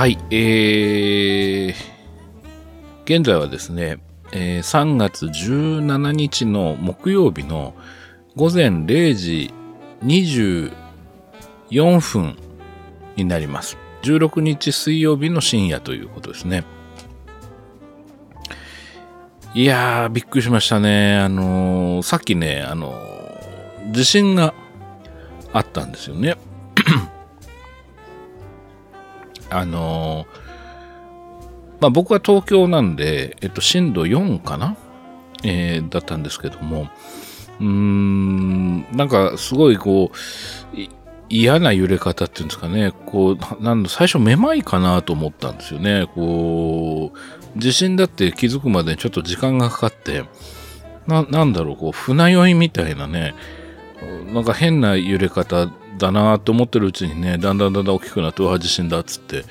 はい、えー、現在はですね、えー、3月17日の木曜日の午前0時24分になります。16日水曜日の深夜ということですね。いやー、びっくりしましたね。あのー、さっきね、あのー、地震があったんですよね。あのまあ僕は東京なんで、えっと、震度4かな？えー、だったんですけども、うん、なんかすごいこう、嫌な揺れ方っていうんですかね、こう、なん最初めまいかなと思ったんですよね。こう、地震だって気づくまでにちょっと時間がかかって、な、なんだろう、こう、船酔いみたいなね、なんか変な揺れ方だなと思ってるうちにね、だんだんだんだん大きくなって、うわ、地震だっつって、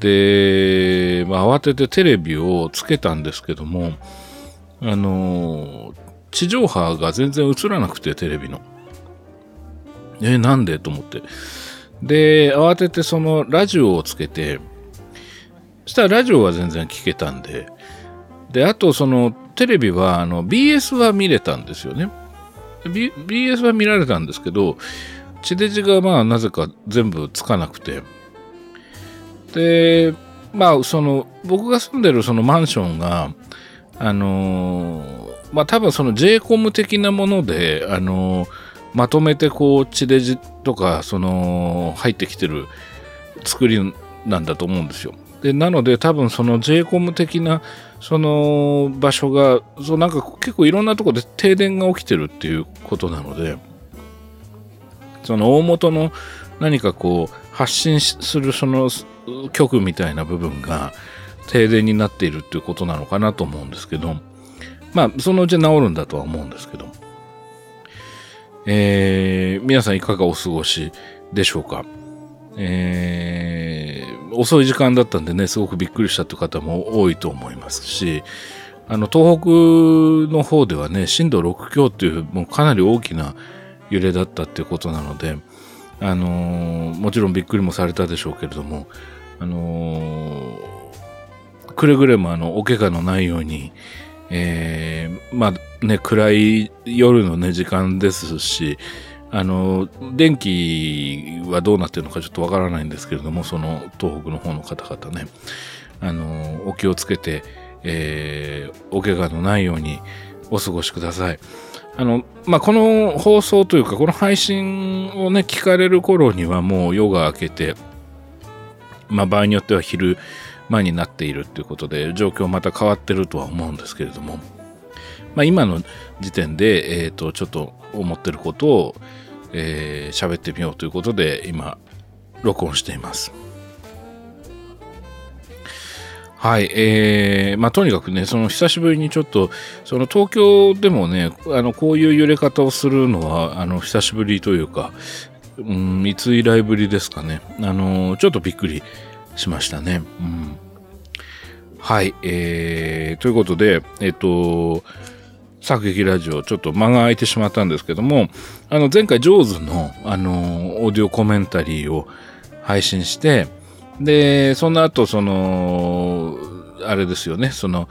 で、まあ、慌ててテレビをつけたんですけども、あの、地上波が全然映らなくて、テレビの。え、なんでと思って。で、慌ててそのラジオをつけて、そしたらラジオは全然聞けたんで、で、あとそのテレビはあの BS は見れたんですよね。B、BS は見られたんですけど、地デジがまあなぜか全部つかなくて、で、まあ、その、僕が住んでるそのマンションが、あのー、まあ多分その j コム的なもので、あのー、まとめてこう、地デジとか、その、入ってきてる作りなんだと思うんですよ。で、なので多分その j コム的な、その場所が、そうなんか結構いろんなとこで停電が起きてるっていうことなので、その大元の何かこう、発信するその局みたいな部分が停電になっているっていうことなのかなと思うんですけど、まあ、そのうち治るんだとは思うんですけど、えー、皆さんいかがお過ごしでしょうか？えー、遅い時間だったんでね、すごくびっくりしたという方も多いと思いますし、あの、東北の方ではね、震度6強っていう、もうかなり大きな揺れだったっていうことなので、あのー、もちろんびっくりもされたでしょうけれども、あのー、くれぐれもあの、お怪我のないように、えー、まあね、暗い夜のね、時間ですし、あの、電気はどうなってるのかちょっとわからないんですけれども、その東北の方の方々ね、あの、お気をつけて、えー、お怪我のないようにお過ごしください。あの、まあ、この放送というか、この配信をね、聞かれる頃にはもう夜が明けて、まあ、場合によっては昼間になっているということで、状況また変わってるとは思うんですけれども、まあ、今の時点で、え、ー、と、ちょっと思ってることを、えー、喋ってみようということで、今、録音しています。はい、えー、まあとにかくね、その久しぶりにちょっと、その東京でもね、あの、こういう揺れ方をするのは、あの、久しぶりというか、うん、いつ以来ぶりですかね。あの、ちょっとびっくりしましたね。うん。はい、えー、ということで、えっと、作劇ラジオ、ちょっと間が空いてしまったんですけども、あの、前回、ジョーズの、あの、オーディオコメンタリーを配信して、で、その後、その、あれですよね、その、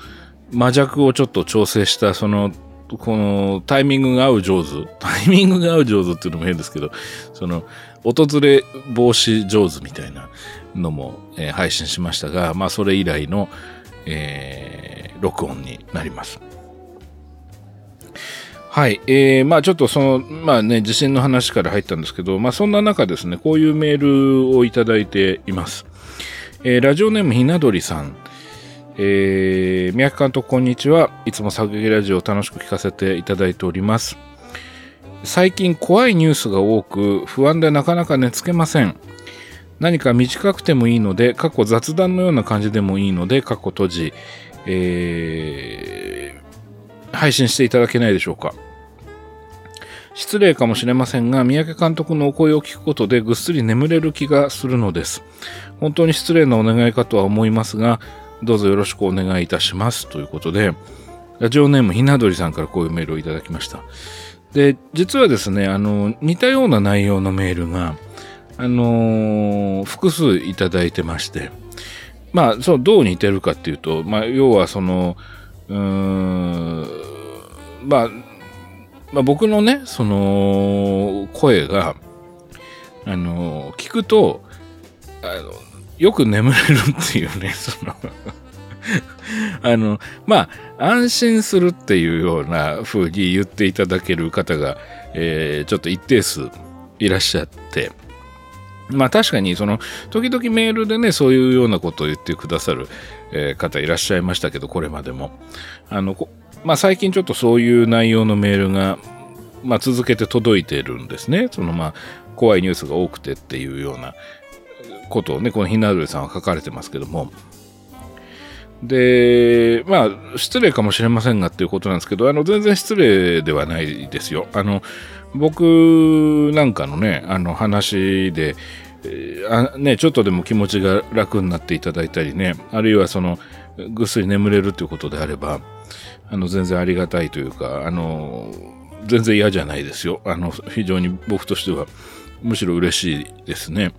魔弱をちょっと調整した、その、このタイミングが合う上手、タイミングが合う上手 っていうのも変ですけど、その、訪れ防止上手みたいなのも、えー、配信しましたが、まあ、それ以来の、えー、録音になります。はい。えー、まあちょっとその、まあね、地震の話から入ったんですけど、まあそんな中ですね、こういうメールをいただいています。えー、ラジオネームひなどりさん。えー、宮城監督こんにちは。いつも作劇ラジオを楽しく聞かせていただいております。最近怖いニュースが多く不安でなかなか寝つけません。何か短くてもいいので、過去雑談のような感じでもいいので、過去閉じ、えー、配信していただけないでしょうか。失礼かもしれませんが、三宅監督のお声を聞くことでぐっすり眠れる気がするのです。本当に失礼なお願いかとは思いますが、どうぞよろしくお願いいたします。ということで、ラジオネームひなどりさんからこういうメールをいただきました。で、実はですね、あの、似たような内容のメールが、あのー、複数いただいてまして、まあ、そう、どう似てるかっていうと、まあ、要はその、うーん、まあ、まあ、僕のね、その、声が、あの、聞くと、あの、よく眠れるっていうね、そのあの、まあ、安心するっていうような風に言っていただける方が、えー、ちょっと一定数いらっしゃって、まあ確かにその時々メールでねそういうようなことを言ってくださる、え、方いらっしゃいましたけどこれまでも。あのまあ最近ちょっとそういう内容のメールが、まあ、続けて届いてるんですね。そのまあ怖いニュースが多くてっていうようなことをねこのひなるさんは書かれてますけども。で、まあ、失礼かもしれませんがっていうことなんですけど、あの、全然失礼ではないですよ。あの、僕なんかのね、あの話で、え、あね、ちょっとでも気持ちが楽になっていただいたりね、あるいはその、ぐっすり眠れるということであれば、あの、全然ありがたいというか、あの、全然嫌じゃないですよ。あの、非常に僕としては、むしろ嬉しいですね。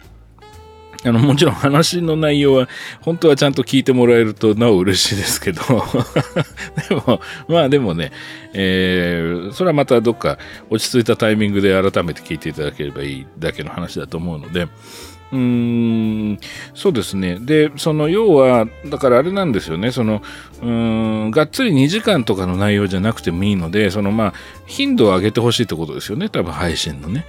あの、もちろん話の内容は、本当はちゃんと聞いてもらえるとなお嬉しいですけど でも、まあでもね、えー、それはまたどっか落ち着いたタイミングで改めて聞いていただければいいだけの話だと思うので、うーん、そうですね。で、その、要は、だからあれなんですよね、その、うーん、がっつり2時間とかの内容じゃなくてもいいので、その、まあ、頻度を上げてほしいってことですよね、多分配信のね。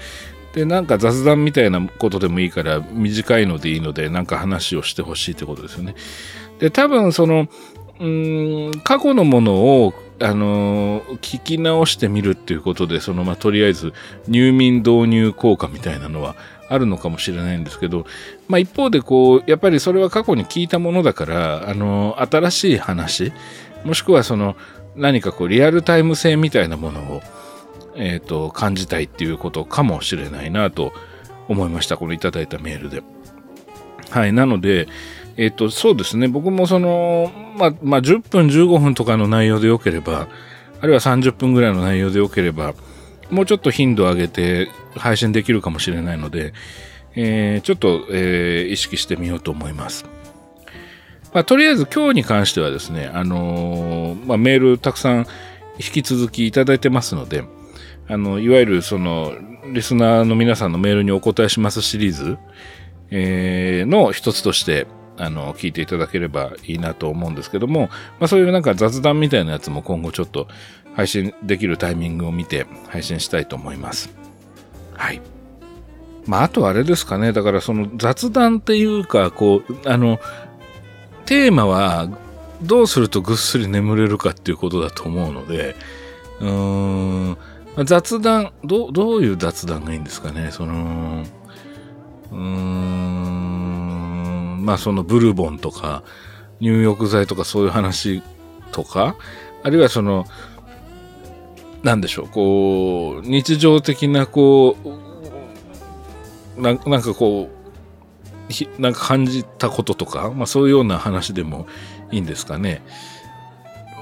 で、なんか雑談みたいなことでもいいから、短いのでいいので、なんか話をしてほしいってことですよね。で、多分その、うん、過去のものを、あのー、聞き直してみるっていうことで、その、まあ、とりあえず、入眠導入効果みたいなのはあるのかもしれないんですけど、まあ、一方で、こう、やっぱりそれは過去に聞いたものだから、あのー、新しい話、もしくはその、何かこう、リアルタイム性みたいなものを、えっ、ー、と、感じたいっていうことかもしれないなと思いました。このいただいたメールで。はい。なので、えっ、ー、と、そうですね。僕もその、まあ、まあ、10分、15分とかの内容でよければ、あるいは30分ぐらいの内容でよければ、もうちょっと頻度を上げて配信できるかもしれないので、えー、ちょっと、えー、意識してみようと思います。まあ、とりあえず今日に関してはですね、あのー、まあ、メールたくさん引き続きいただいてますので、あの、いわゆるその、リスナーの皆さんのメールにお答えしますシリーズ、えー、の一つとして、あの、聞いていただければいいなと思うんですけども、まあそういうなんか雑談みたいなやつも今後ちょっと配信できるタイミングを見て配信したいと思います。はい。まああとあれですかね、だからその雑談っていうか、こう、あの、テーマはどうするとぐっすり眠れるかっていうことだと思うので、うーん、雑談、どどういう雑談がいいんですかね？その、うーん、まあそのブルボンとか、入浴剤とかそういう話とか、あるいはその、なんでしょう、こう、日常的な、こう、ななんかこう、なんか感じたこととか、まあそういうような話でもいいんですかね？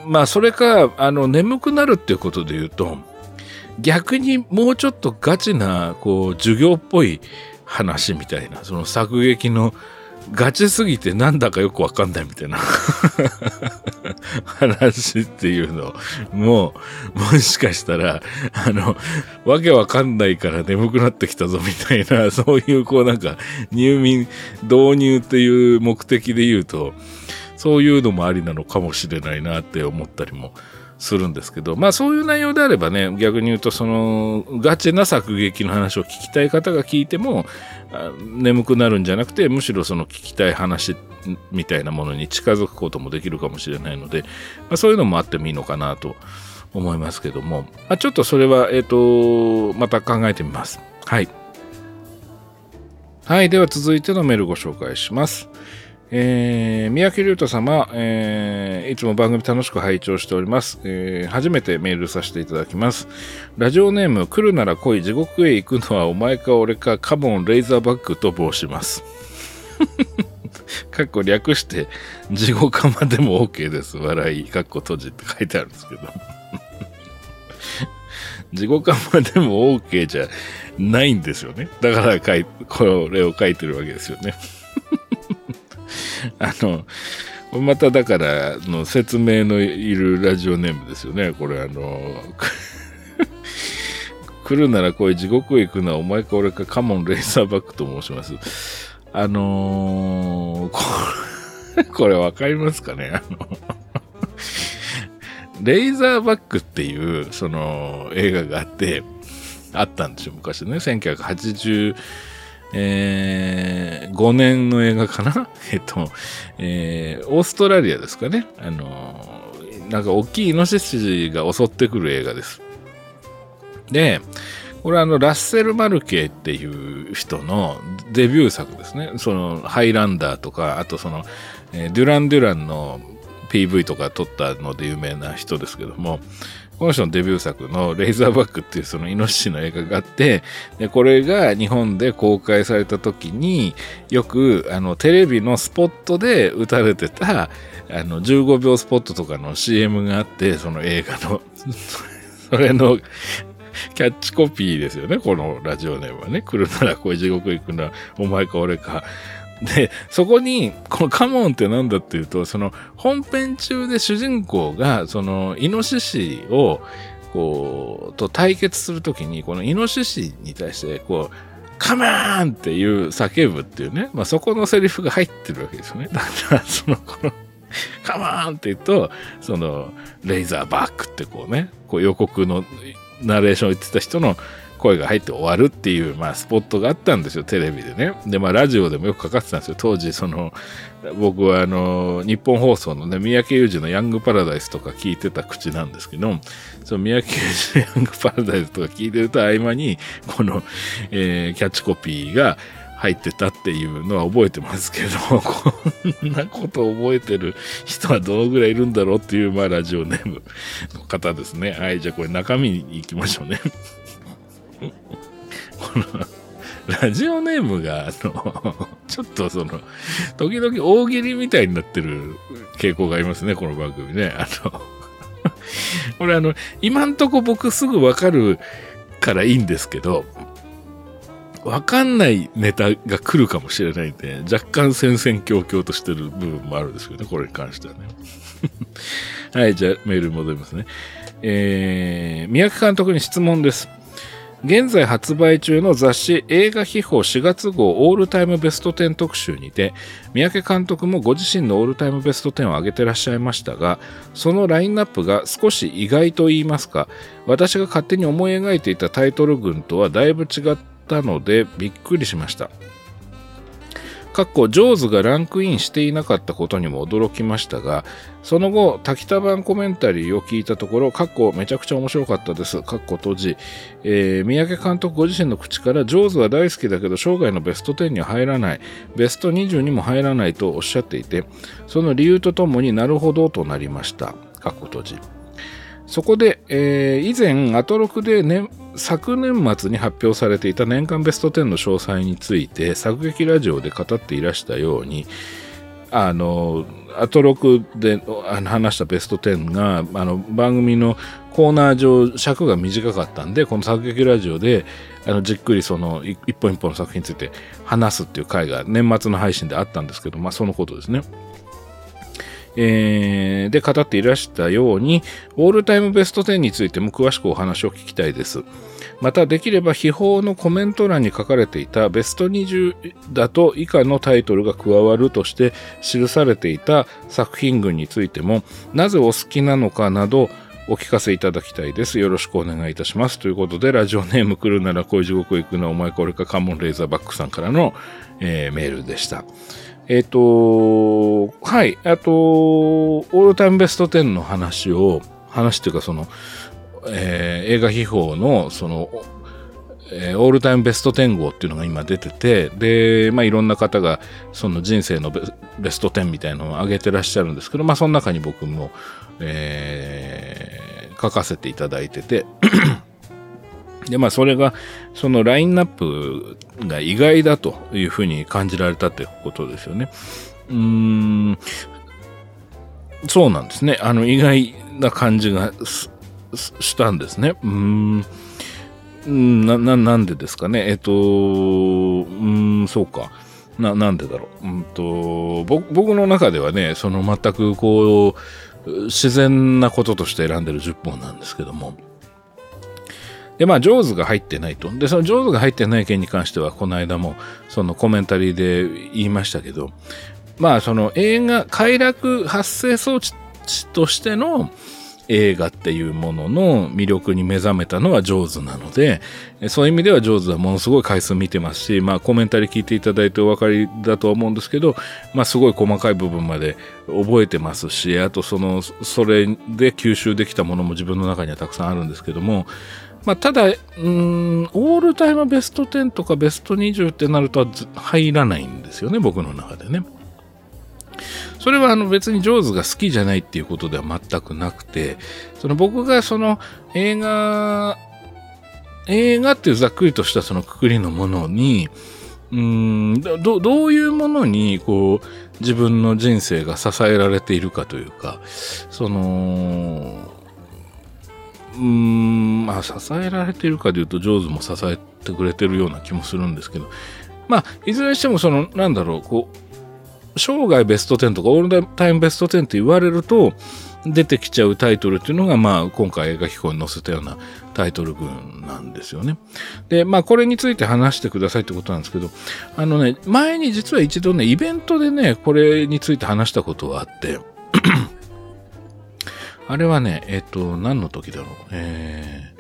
まあそれか、あの、眠くなるっていうことで言うと、逆にもうちょっとガチな、こう、授業っぽい話みたいな、その作劇のガチすぎてなんだかよくわかんないみたいな 話っていうのもう、もしかしたら、あの、わけわかんないから眠くなってきたぞみたいな、そういうこうなんか入眠、導入っていう目的で言うと、そういうのもありなのかもしれないなって思ったりもするんですけど、まあそういう内容であればね、逆に言うとそのガチな作劇の話を聞きたい方が聞いても、眠くなるんじゃなくて、むしろその聞きたい話みたいなものに近づくこともできるかもしれないので、まあ、そういうのもあってもいいのかなと思いますけども、まあ、ちょっとそれは、えっ、ー、と、また考えてみます。はい。はい。では続いてのメールご紹介します。えー、三宅隆太様、えー、いつも番組楽しく拝聴しております、えー。初めてメールさせていただきます。ラジオネーム、来るなら来い、地獄へ行くのはお前か俺か、カモン、レイザーバックと申します。かっこ略して、地獄までも OK です。笑い、かっこ閉じって書いてあるんですけど。地獄までも OK じゃないんですよね。だから書い、これを書いてるわけですよね。あの、まただからの説明のいるラジオネームですよね。これあの、来るならこういう地獄へ行くのはお前か俺かカモンレイザーバックと申します。あのー、これ、これわかりますかね？あのレイザーバックっていう、その、映画があって、あったんですよ、昔ね。1980、えー、5年の映画かな？えっと、えー、オーストラリアですかね？あのー、なんか大きいイノシシが襲ってくる映画です。で、これはあの、ラッセル・マルケっていう人のデビュー作ですね。その、ハイランダーとか、あとその、えー、デュラン・デュランの PV とか撮ったので有名な人ですけども、この人のデビュー作のレイザーバックっていうそのイノシシの映画があって、で、これが日本で公開された時に、よくあのテレビのスポットで打たれてた、あの15秒スポットとかの CM があって、その映画の それのキャッチコピーですよね、このラジオネームはね。来るならこういう地獄行くな、お前か俺か。で、そこに、このカモンって何だっていうと、その本編中で主人公が、そのイノシシを、こう、と対決するときに、このイノシシに対して、こう、カモーンっていう叫ぶっていうね、まあそこのセリフが入ってるわけですよね。だから、その、この、カモーンって言うと、その、レイザーバックってこうね、こう予告のナレーションを言ってた人の声が入って終わるっていう、まあ、スポットがあったんですよ、テレビでね。で、まあ、ラジオでもよくかかってたんですよ。当時、その、僕は、あの、日本放送のね、三宅裕二のヤングパラダイスとか聞いてた口なんですけど、その三宅裕二のヤングパラダイスとか聞いてると合間に、この、えー、キャッチコピーが、入ってたっていうのは覚えてますけど、こんなこと覚えてる人はどのぐらいいるんだろうっていう、まあ、ラジオネームの方ですね。はい、じゃあこれ中身に行きましょうね。この、ラジオネームが、あの、ちょっとその、時々大喜利みたいになってる傾向がありますね、この番組ね。あの、これあの、今んとこ僕すぐわかるからいいんですけど、わかんないネタが来るかもしれないんで、若干戦々恐々としてる部分もあるんですけどね、これに関してはね。はい、じゃあメール戻りますね。えー、三宅監督に質問です。現在発売中の雑誌映画秘宝4月号オールタイムベスト10特集にて、三宅監督もご自身のオールタイムベスト10を挙げてらっしゃいましたが、そのラインナップが少し意外と言いますか、私が勝手に思い描いていたタイトル群とはだいぶ違ったのでびっくりしました。かっこジョーズがランクインしていなかったことにも驚きましたが、その後、滝田版コメンタリーを聞いたところ、かっこめちゃくちゃ面白かったです。かっこ閉じ。えー、三宅監督ご自身の口から、ジョーズは大好きだけど、生涯のベスト10には入らない、ベスト20にも入らないとおっしゃっていて、その理由とともになるほどとなりました。かっこ閉じ。そこで、えー、以前、アトロクで、ね、昨年末に発表されていた年間ベスト10の詳細について、作劇ラジオで語っていらしたように、あの、アトロクで話したベスト10が、あの、番組のコーナー上、尺が短かったんで、この作劇ラジオで、あの、じっくりその、一本一本の作品について話すっていう回が年末の配信であったんですけど、まあ、そのことですね。えー、で語っていらしたように、オールタイムベスト10についても詳しくお話を聞きたいです。また、できれば秘宝のコメント欄に書かれていたベスト20だと以下のタイトルが加わるとして記されていた作品群についても、なぜお好きなのかなど、お聞かせいただきたいです。よろしくお願いいたします。ということで、ラジオネーム来るなら恋地獄行くな、お前これかカモンレーザーバックさんからの、えー、メールでした。えっ、ー、と、はい、あと、オールタイムベスト10の話を、話っていうかその、えー、映画秘宝の、その、え、オールタイムベスト10号っていうのが今出てて、で、まあいろんな方がその人生のベスト10みたいなのを上げてらっしゃるんですけど、まあその中に僕も、えー、書かせていただいててで、まあ、それが、そのラインナップが意外だというふうに感じられたってことですよね。うーん、そうなんですね。あの、意外な感じがしたんですね。うーん。な、な、なんでですかね。えっと、うん、そうか。な、なんでだろう。うんと、僕の中ではね、その全くこう、自然なこととして選んでる10本なんですけども。で、まあ、ジョーズが入ってないと。で、そのジョーズが入ってない件に関しては、この間も、そのコメンタリーで言いましたけど、まあ、その映画、快楽発生装置としての、映画っていうものの魅力に目覚めたのは上手なので、そういう意味では上手はものすごい回数見てますし、まあコメンタリー聞いていただいてお分かりだとは思うんですけど、まあすごい細かい部分まで覚えてますし、あとその、それで吸収できたものも自分の中にはたくさんあるんですけども、まあ、ただ、うん、オールタイムベスト10とかベスト20ってなると入らないんですよね、僕の中でね。それはあの別にジョーズが好きじゃないっていうことでは全くなくて、その僕がその映画、映画っていうざっくりとしたそのくくりのものに、うんどどういうものにこう自分の人生が支えられているかというかそのまあ支えられているかでいうとジョーズも支えてくれてるような気もするんですけどまあいずれにしてもそのなんだろうこう生涯ベスト10とかオールタイムベスト10って言われると出てきちゃうタイトルっていうのが、まあ、今回映画機構に載せたようなタイトル群なんですよね。で、まあ、これについて話してくださいってことなんですけど、あのね、前に実は一度ね、イベントでね、これについて話したことがあって、あれはね、えっ、と、何の時だろう？え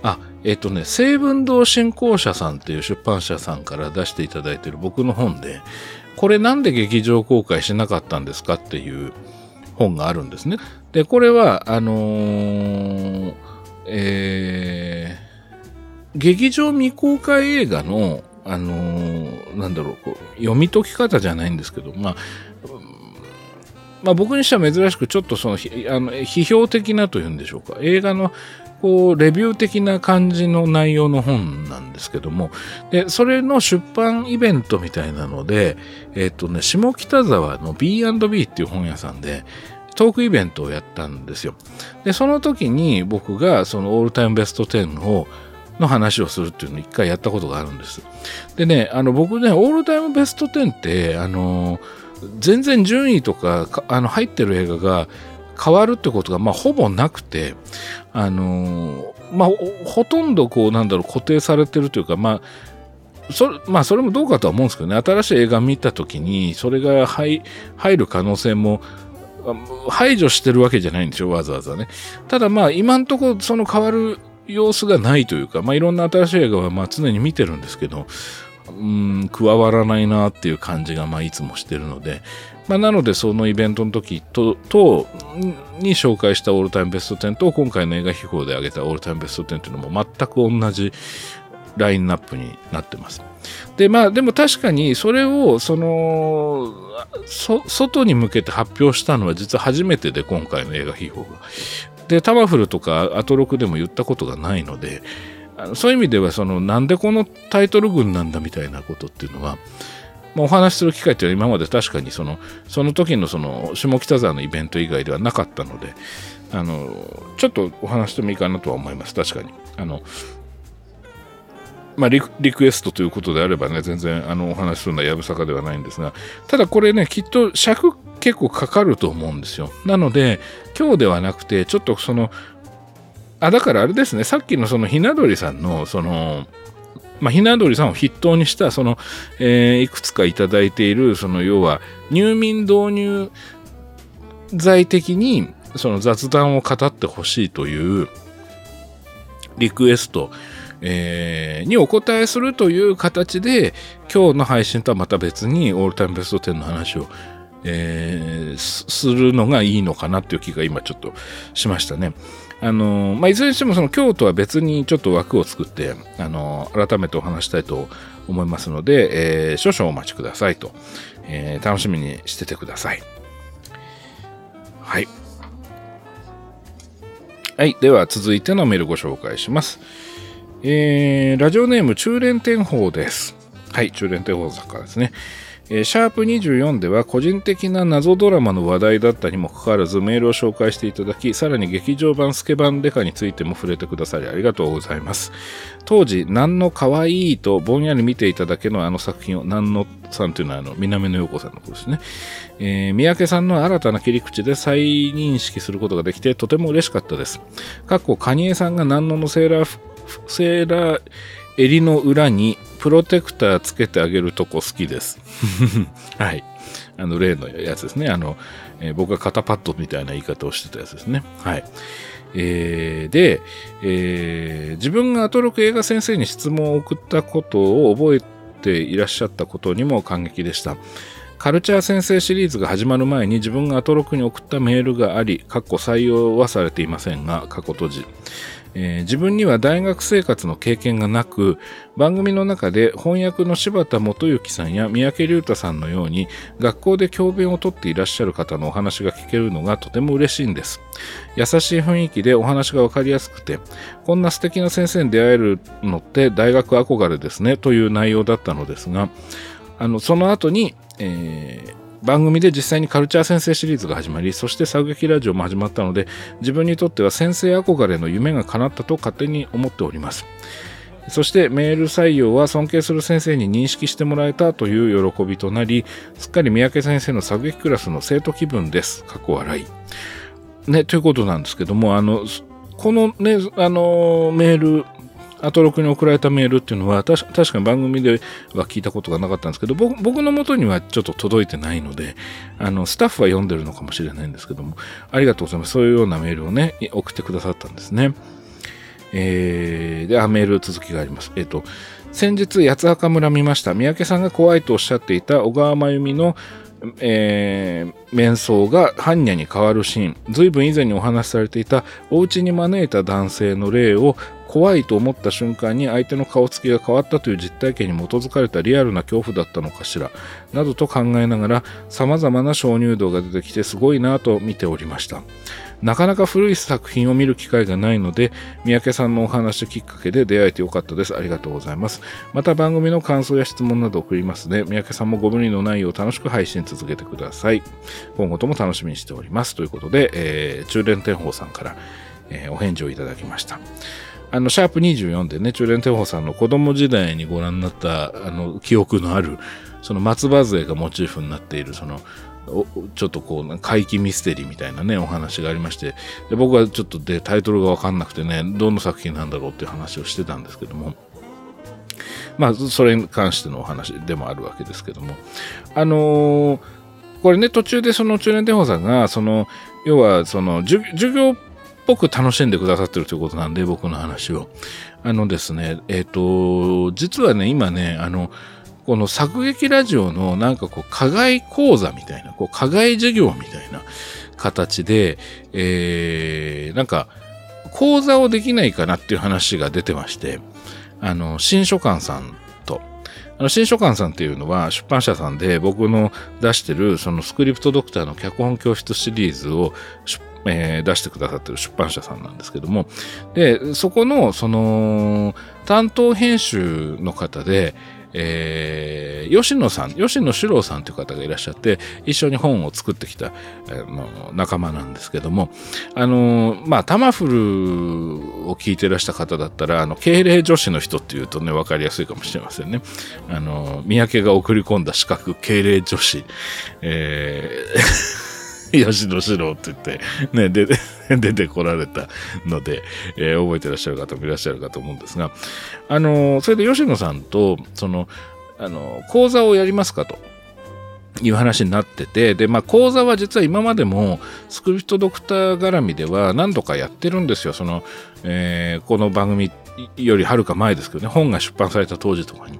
ー、あ、えっ、とね、成文堂振興社さんっていう出版社さんから出していただいてる僕の本で、これなんで劇場公開しなかったんですかっていう本があるんですね。で、これは、あのー、えー、劇場未公開映画の、あのー、なんだろうこう、読み解き方じゃないんですけど、まあ、まあ僕にしては珍しくちょっとその、あの批評的なというんでしょうか。映画のこう、レビュー的な感じの内容の本なんですけども、で、それの出版イベントみたいなので、えっ、とね、下北沢の B&B っていう本屋さんで、トークイベントをやったんですよ。で、その時に僕がそのオールタイムベスト10をの話をするっていうのを一回やったことがあるんです。でね、あの僕ね、オールタイムベスト10って、あの、全然順位とかあの入ってる映画が変わるってことが、まあ、ほぼなくて、あのー、まあ、ほとんどこう、なんだろう、固定されてるというか、まあ、それ、まあ、それもどうかとは思うんですけどね、新しい映画見たときに、それが入入る可能性も、排除してるわけじゃないんでしょ、わざわざね。ただまあ、今んとこその変わる様子がないというか、まあ、いろんな新しい映画はまあ常に見てるんですけど、うん、加わらないなっていう感じがまあいつもしてるので、まあ、なのでそのイベントの時ととに紹介したオールタイムベスト10と今回の映画秘宝で挙げたオールタイムベスト10というのも全く同じラインナップになってます。でまあでも確かにそれをそのそ外に向けて発表したのは実は初めてで今回の映画秘宝が。でタマフルとかアトロクでも言ったことがないのであのそういう意味ではそのなんでこのタイトル群なんだみたいなことっていうのはまあ、お話しする機会っていうのは今まで確かにそのその時のその下北沢のイベント以外ではなかったのであのちょっとお話してもいいかなとは思います確かにあのまあリ、リクエストということであればね、全然あのお話しするのはやぶさかではないんですが、ただこれね、きっと尺結構かかると思うんですよ。なので、今日ではなくて、ちょっとその、あ、だからあれですね、さっきのそのひな鳥さんの、その、まあ、ひな鳥さんを筆頭にした、その、えー、いくつかいただいている、その、要は、入眠導入剤的に、その雑談を語ってほしいというリクエスト、えー、にお答えするという形で、今日の配信とはまた別にオールタイムベスト10の話を、えー、するのがいいのかなっていう気が今ちょっとしましたね。あの、まあ、いずれにしてもその京都は別にちょっと枠を作って、あの、改めてお話したいと思いますので、えー、少々お待ちくださいと、えー、楽しみにしててください。はい。はい。では続いてのメールご紹介します。えー、ラジオネーム中連天宝です。はい。中連天宝作家ですね。えー、シャープ24では個人的な謎ドラマの話題だったにもかかわらずメールを紹介していただき、さらに劇場版スケバンデカについても触れてくださりありがとうございます。当時、何の可愛いとぼんやり見ていただけのあの作品を、何のさんというのはあの南野陽子さんのことですね。えー、三宅さんの新たな切り口で再認識することができてとても嬉しかったです。かっこ、カニエさんが何ののセーラー、セーラー襟の裏にプロテクターつけてあげるとこ好きです。はい。あの、例のやつですね。あの、えー、僕が肩パッドみたいな言い方をしてたやつですね。はい。えー、で、えー、自分がアトロク映画先生に質問を送ったことを覚えていらっしゃったことにも感激でした。カルチャー先生シリーズが始まる前に自分がアトロクに送ったメールがあり、過去採用はされていませんが、過去閉じ。えー、自分には大学生活の経験がなく番組の中で翻訳の柴田元幸さんや三宅隆太さんのように学校で教鞭をとっていらっしゃる方のお話が聞けるのがとても嬉しいんです。優しい雰囲気でお話が分かりやすくてこんな素敵な先生に出会えるのって大学憧れですねという内容だったのですがあのその後に、えー番組で実際にカルチャー先生シリーズが始まり、そして作劇ラジオも始まったので、自分にとっては先生憧れの夢が叶ったと勝手に思っております。そしてメール採用は尊敬する先生に認識してもらえたという喜びとなり、すっかり三宅先生の作劇クラスの生徒気分です。過去笑い。ね、ということなんですけども、あの、このね、あの、メール、アトロクに送られたメールっていうのは確かに番組では聞いたことがなかったんですけど僕僕の元にはちょっと届いてないのであのスタッフは読んでるのかもしれないんですけどもありがとうございます。そういうようなメールをね送ってくださったんですね。えー、であメール続きがあります。えっ、ー、と先日八幡村見ました。三宅さんが怖いとおっしゃっていた小川真由美のえー、面相が般若に変わるシーン、随分以前にお話しされていたお家に招いた男性の例を怖いと思った瞬間に相手の顔つきが変わったという実体験に基づかれたリアルな恐怖だったのかしら、などと考えながら様々な鍾乳洞が出てきてすごいなと見ておりました。なかなか古い作品を見る機会がないので、三宅さんのお話きっかけで出会えてよかったです。ありがとうございます。また番組の感想や質問など送りますので、三宅さんもご無理のないよう楽しく配信続けてください。今後とも楽しみにしております。ということで、えー、中連天宝さんから、えー、お返事をいただきました。あの、シャープ24でね、中連天宝さんの子供時代にご覧になった、あの、記憶のある、その松葉杖がモチーフになっている、その、ちょっとこう、怪奇ミステリーみたいなね、お話がありまして、で僕はちょっとでタイトルがわかんなくてね、どの作品なんだろうっていう話をしてたんですけども、まあ、それに関してのお話でもあるわけですけども、あのー、これね、途中でその中年天宝さんが、その、要は、その、授業ぽく楽しんでくださってるということなんで、僕の話を。あのですね、えっ、ー、と、実はね、今ね、あの、この作劇ラジオのなんかこう、課外講座みたいな、こう、課外授業みたいな形で、えー、なんか、講座をできないかなっていう話が出てまして、あの、新書館さんと、あの、新書館さんっていうのは出版社さんで僕の出してるそのスクリプトドクターの脚本教室シリーズを出えー、出してくださってる出版社さんなんですけども、で、そこの、その、担当編集の方で、えー、吉野さん、吉野史郎さんという方がいらっしゃって、一緒に本を作ってきた、あの仲間なんですけども、あの、まあ、タマフルを聞いてらした方だったら、あの、敬礼女子の人っていうとね、わかりやすいかもしれませんね。あの、三宅が送り込んだ資格、敬礼女子、えー吉野四郎って言って、ね、で、出てこられたので、えー、覚えてらっしゃる方もいらっしゃるかと思うんですが、あのー、それで吉野さんと、その、あのー、講座をやりますかと。いう話になってて、で、まあ、講座は実は今までも、スクリプトドクター絡みでは何度かやってるんですよ。その、えー、この番組よりはるか前ですけどね、本が出版された当時とかに。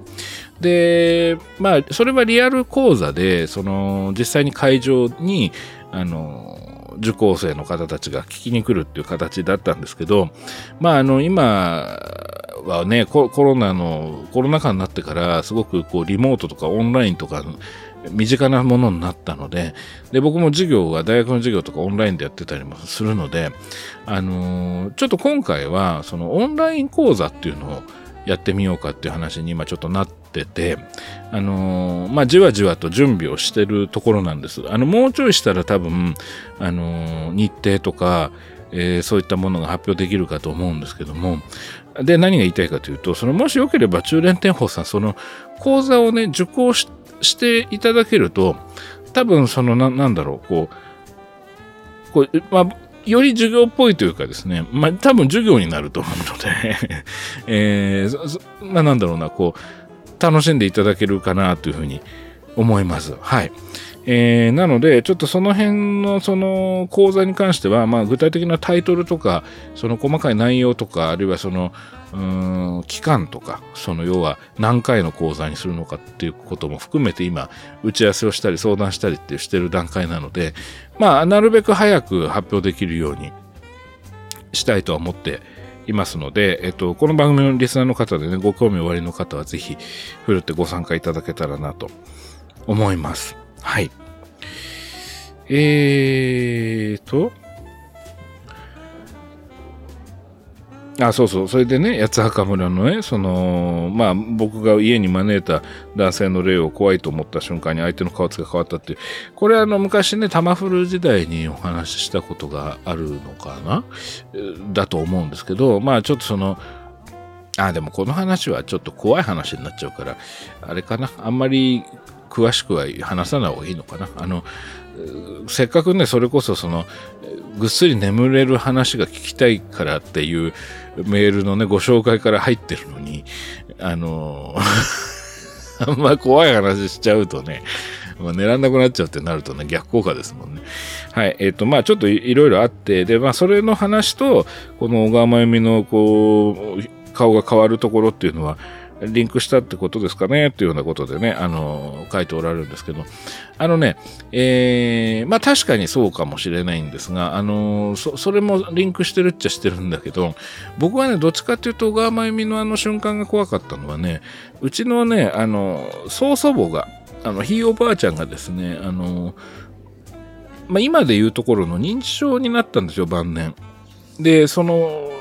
で、まあ、それはリアル講座で、その、実際に会場に、あの、受講生の方たちが聞きに来るっていう形だったんですけど、まあ、あの、今はねコ、ロナの、コロナ禍になってから、すごくこう、リモートとかオンラインとか、身近なものになったので、で、僕も授業は、大学の授業とかオンラインでやってたりもするので、あのちょっと今回は、そのオンライン講座っていうのをやってみようかっていう話に今ちょっとなってってて、あのー、まあ、じわじわと準備をしてるところなんです。あの、もうちょいしたら多分、あのー、日程とか、えー、そういったものが発表できるかと思うんですけども、で、何が言いたいかというと、その、もしよければ中連天宝さん、その、講座をね、受講していただけると、多分、その、な、なんだろう、こう、こう、まあ、より授業っぽいというかですね、まあ、多分授業になると思うので えー、まあ、なんだろうな、こう、楽しんでいただけるかなというふうに思います。はい。えー、なので、ちょっとその辺のその講座に関しては、まあ、具体的なタイトルとか、その細かい内容とか、あるいはその、うーん期間とか、その要は何回の講座にするのかっていうことも含めて今、打ち合わせをしたり相談したりってしてる段階なので、まあ、なるべく早く発表できるようにしたいとは思っていますので、えっと、この番組のリスナーの方でね、ご興味おありの方はぜひ、ふるってご参加いただけたらなと思います。はい。えーと、あ、そうそう。それでね、八幡村のね、その、まあ、僕が家に招いた男性の霊を怖いと思った瞬間に相手の顔つきが変わったっていう。これあの、昔ね、玉古時代にお話ししたことがあるのかな？だと思うんですけど、まあ、ちょっとその、あ、でもこの話はちょっと怖い話になっちゃうから、あれかな？あんまり詳しくは話さない方がいいのかな？あの、せっかくね、それこそその、ぐっすり眠れる話が聞きたいからっていうメールのね、ご紹介から入ってるのに、あの あんま怖い話しちゃうとね、まあ、狙んなくなっちゃうってなるとね、逆効果ですもんね。はい。えっ、ー、と、まあちょっといろいろあって、で、まあそれの話と、この小川真由美のこう、顔が変わるところっていうのは、リンクしたってことですかねっていうようなことでね、あの、書いておられるんですけど、あのね、えー、まあ確かにそうかもしれないんですが、あの、そ、それもリンクしてるっちゃしてるんだけど、僕はね、どっちかっていうと、小川真由美のあの瞬間が怖かったのはね、うちのね、あの、曽祖母が、あの、ひいおばあちゃんがですね、あの、まあ今で言うところの認知症になったんですよ、晩年。で、その、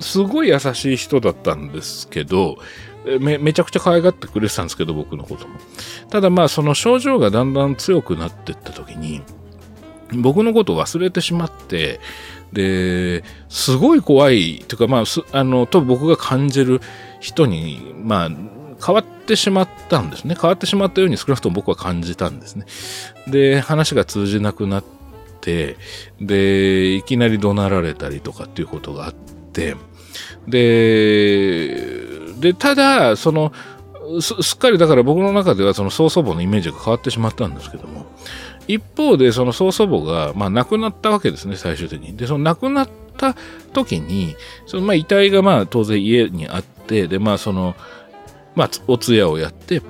すごい優しい人だったんですけど、め、めちゃくちゃ可愛がってくれてたんですけど、僕のことも。ただまあ、その症状がだんだん強くなっていった時に、僕のことを忘れてしまって、で、すごい怖い、というかまあ、あの、と僕が感じる人に、まあ、変わってしまったんですね。変わってしまったように少なくとも僕は感じたんですね。で、話が通じなくなって、で、いきなり怒鳴られたりとかっていうことがあって、で、で、ただ、その、すすっかりだから僕の中ではその曽祖母のイメージが変わってしまったんですけども、一方でその曽祖母が、まあ亡くなったわけですね、最終的に。で、その亡くなった時に、そのまあ遺体がまあ当然家にあって、で、まあその、まあお通夜をやって、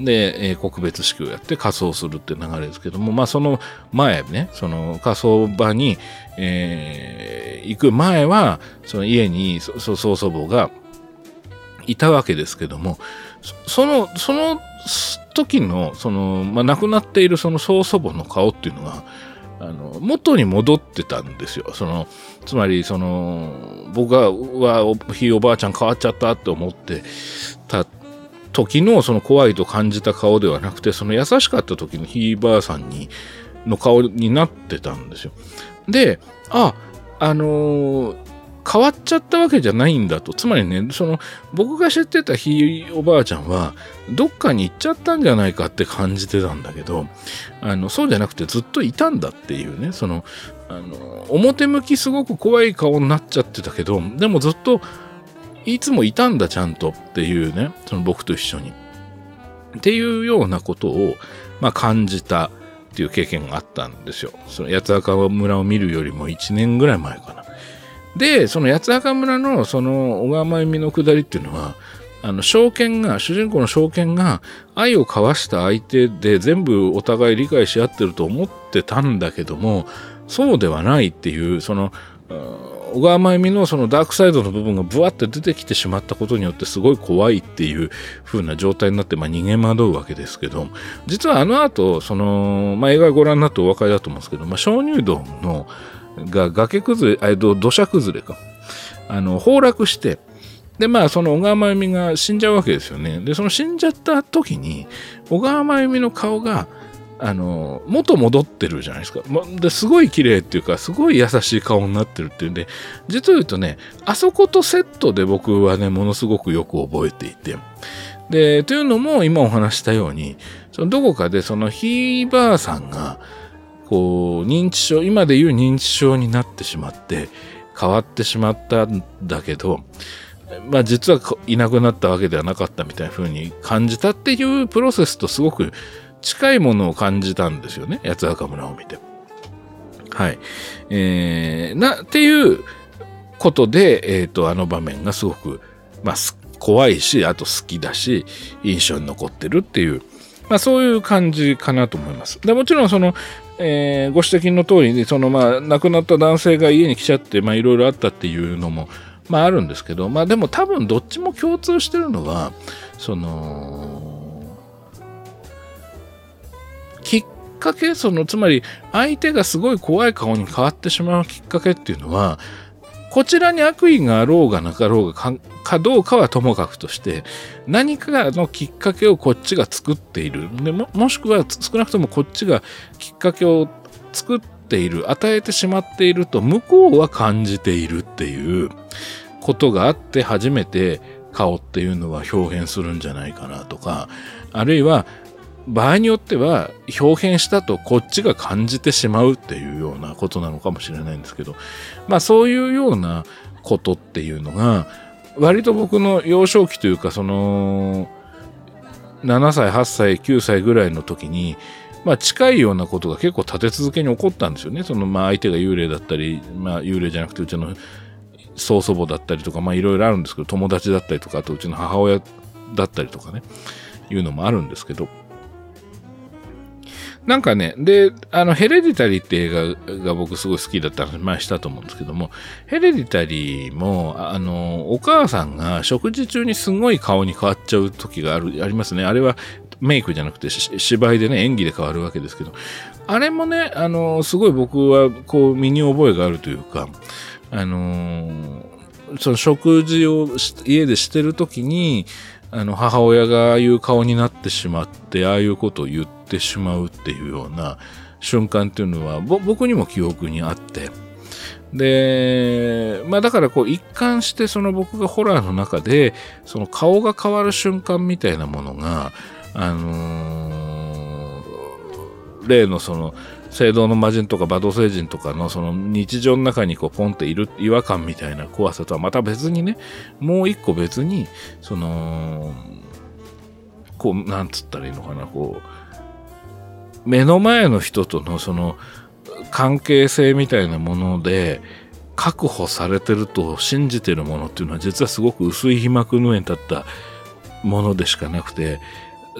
で、えー、告別式をやって仮装するって流れですけども、まあその前ね、その仮装場に、えー、行く前は、その家に曽祖母が、いたわけですけども、その、その時の、その、まあ、亡くなっているその曽祖母の顔っていうのが、あの、元に戻ってたんですよ。その、つまり、その、僕は、は、ひいおばあちゃん変わっちゃったって思ってた時の、その怖いと感じた顔ではなくて、その優しかった時のひいばあさんに、の顔になってたんですよ。で、あ、あのー、変わっちゃったわけじゃないんだと。つまりね、その、僕が知ってたひいおばあちゃんは、どっかに行っちゃったんじゃないかって感じてたんだけど、あの、そうじゃなくてずっといたんだっていうね、その、あの、表向きすごく怖い顔になっちゃってたけど、でもずっと、いつもいたんだちゃんとっていうね、その僕と一緒に。っていうようなことを、まあ、感じたっていう経験があったんですよ。その八幡村を見るよりも1年ぐらい前かな。で、その八幡村のその小川真由美の下りっていうのは、あの、証券が、主人公の証券が愛を交わした相手で全部お互い理解し合ってると思ってたんだけども、そうではないっていう、その、小川真由美のそのダークサイドの部分がブワって出てきてしまったことによってすごい怖いっていう風な状態になって、まあ、逃げ惑うわけですけど、実はあの後、その、まあ、映画ご覧になってお分かりだと思うんですけど、まあ、鍾乳洞のが崖崩れ、えっと、土砂崩れか。あの、崩落して、で、まあ、その小川真由美が死んじゃうわけですよね。で、その死んじゃった時に、小川真由美の顔が、あの、元戻ってるじゃないですか。ですごい綺麗っていうか、すごい優しい顔になってるっていうんで、実を言うとね、あそことセットで僕はね、ものすごくよく覚えていて。で、というのも今お話したように、そのどこかでそのひいばあさんが、こう、認知症、今でいう認知症になってしまって、変わってしまったんだけど、まあ実はいなくなったわけではなかったみたいな風に感じたっていうプロセスとすごく近いものを感じたんですよね。八つ墓村を見て。はい。えー、な、っていうことで、えっ、ー、と、あの場面がすごく、まあ、怖いし、あと好きだし、印象に残ってるっていう、まあそういう感じかなと思います。でもちろんその、えー、ご指摘の通りに、そのまあ亡くなった男性が家に来ちゃって、まあいろいろあったっていうのも、まああるんですけど、まあでも多分どっちも共通してるのは、その、きっかけ、その、つまり、相手がすごい怖い顔に変わってしまうきっかけっていうのは、こちらに悪意があろうがなかろうがかどうかはともかくとして、何かのきっかけをこっちが作っている。でももしくは少なくともこっちがきっかけを作っている、与えてしまっていると向こうは感じているっていうことがあって初めて顔っていうのは表現するんじゃないかなとか、あるいは場合によっては表現したとこっちが感じてしまうっていうようなことなのかもしれないんですけど、まあそういうようなことっていうのが、割と僕の幼少期というか、その、7歳、8歳、9歳ぐらいの時に、まあ近いようなことが結構立て続けに起こったんですよね。そのまあ相手が幽霊だったり、まあ幽霊じゃなくてうちの曽祖母だったりとか、まあいろいろあるんですけど、友達だったりとか、あとうちの母親だったりとかね、いうのもあるんですけど、なんかね、で、あの、ヘレディタリーって映画が僕すごい好きだった話前したと思うんですけども、ヘレディタリーも、あの、お母さんが食事中にすごい顔に変わっちゃう時がある、ありますね。あれはメイクじゃなくて芝居でね、演技で変わるわけですけど、あれもね、あの、すごい僕はこう身に覚えがあるというか、あの、その食事を家でしてる時に、あの、母親がああいう顔になってしまって、ああいうことを言っててしまうっていうような瞬間っていうのは、僕にも記憶にあって、で、まあだからこう一貫してその僕がホラーの中で、その顔が変わる瞬間みたいなものが、あのー、例のその、聖堂の魔人とか馬道星人とかのその日常の中にこうポンっている違和感みたいな怖さとはまた別にね、もう一個別に、その、こう、なんつったらいいのかな、こう、目の前の人とのその関係性みたいなもので、確保されてると信じてるものっていうのは実はすごく薄い被膜の上に立ったものでしかなくて、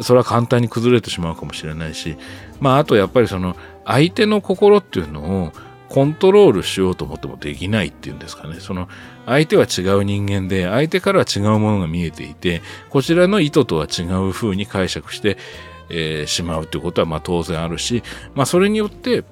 それは簡単に崩れてしまうかもしれないし、まああとやっぱりその相手の心っていうのをコントロールしようと思ってもできないっていうんですかね。その相手は違う人間で、相手からは違うものが見えていて、こちらの意図とは違う風に解釈して、えー、しまうということはまあ当然あるし、まあそれによって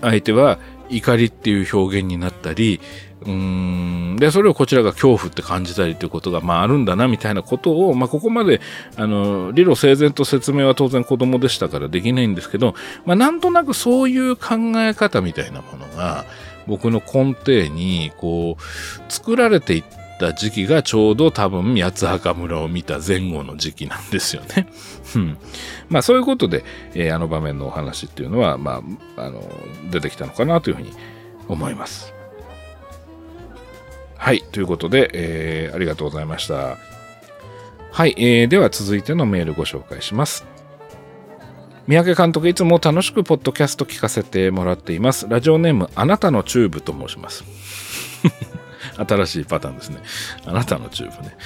相手は怒りっていう表現になったり、うん、で、それをこちらが恐怖って感じたりということが、まああるんだな、みたいなことを、まあここまで、あの、理路整然と説明は当然子供でしたからできないんですけど、まあなんとなくそういう考え方みたいなものが、僕の根底に、こう、作られていった時期がちょうど多分、八つ墓村を見た前後の時期なんですよね。うん。まあそういうことで、えー、あの場面のお話っていうのは、まあ、あの、出てきたのかなというふうに思います。はい。ということで、えー、ありがとうございました。はい。えー、では続いてのメールご紹介します。三宅監督、いつも楽しくポッドキャスト聞かせてもらっています。ラジオネーム、あなたのチューブと申します。新しいパターンですね。あなたのチューブね。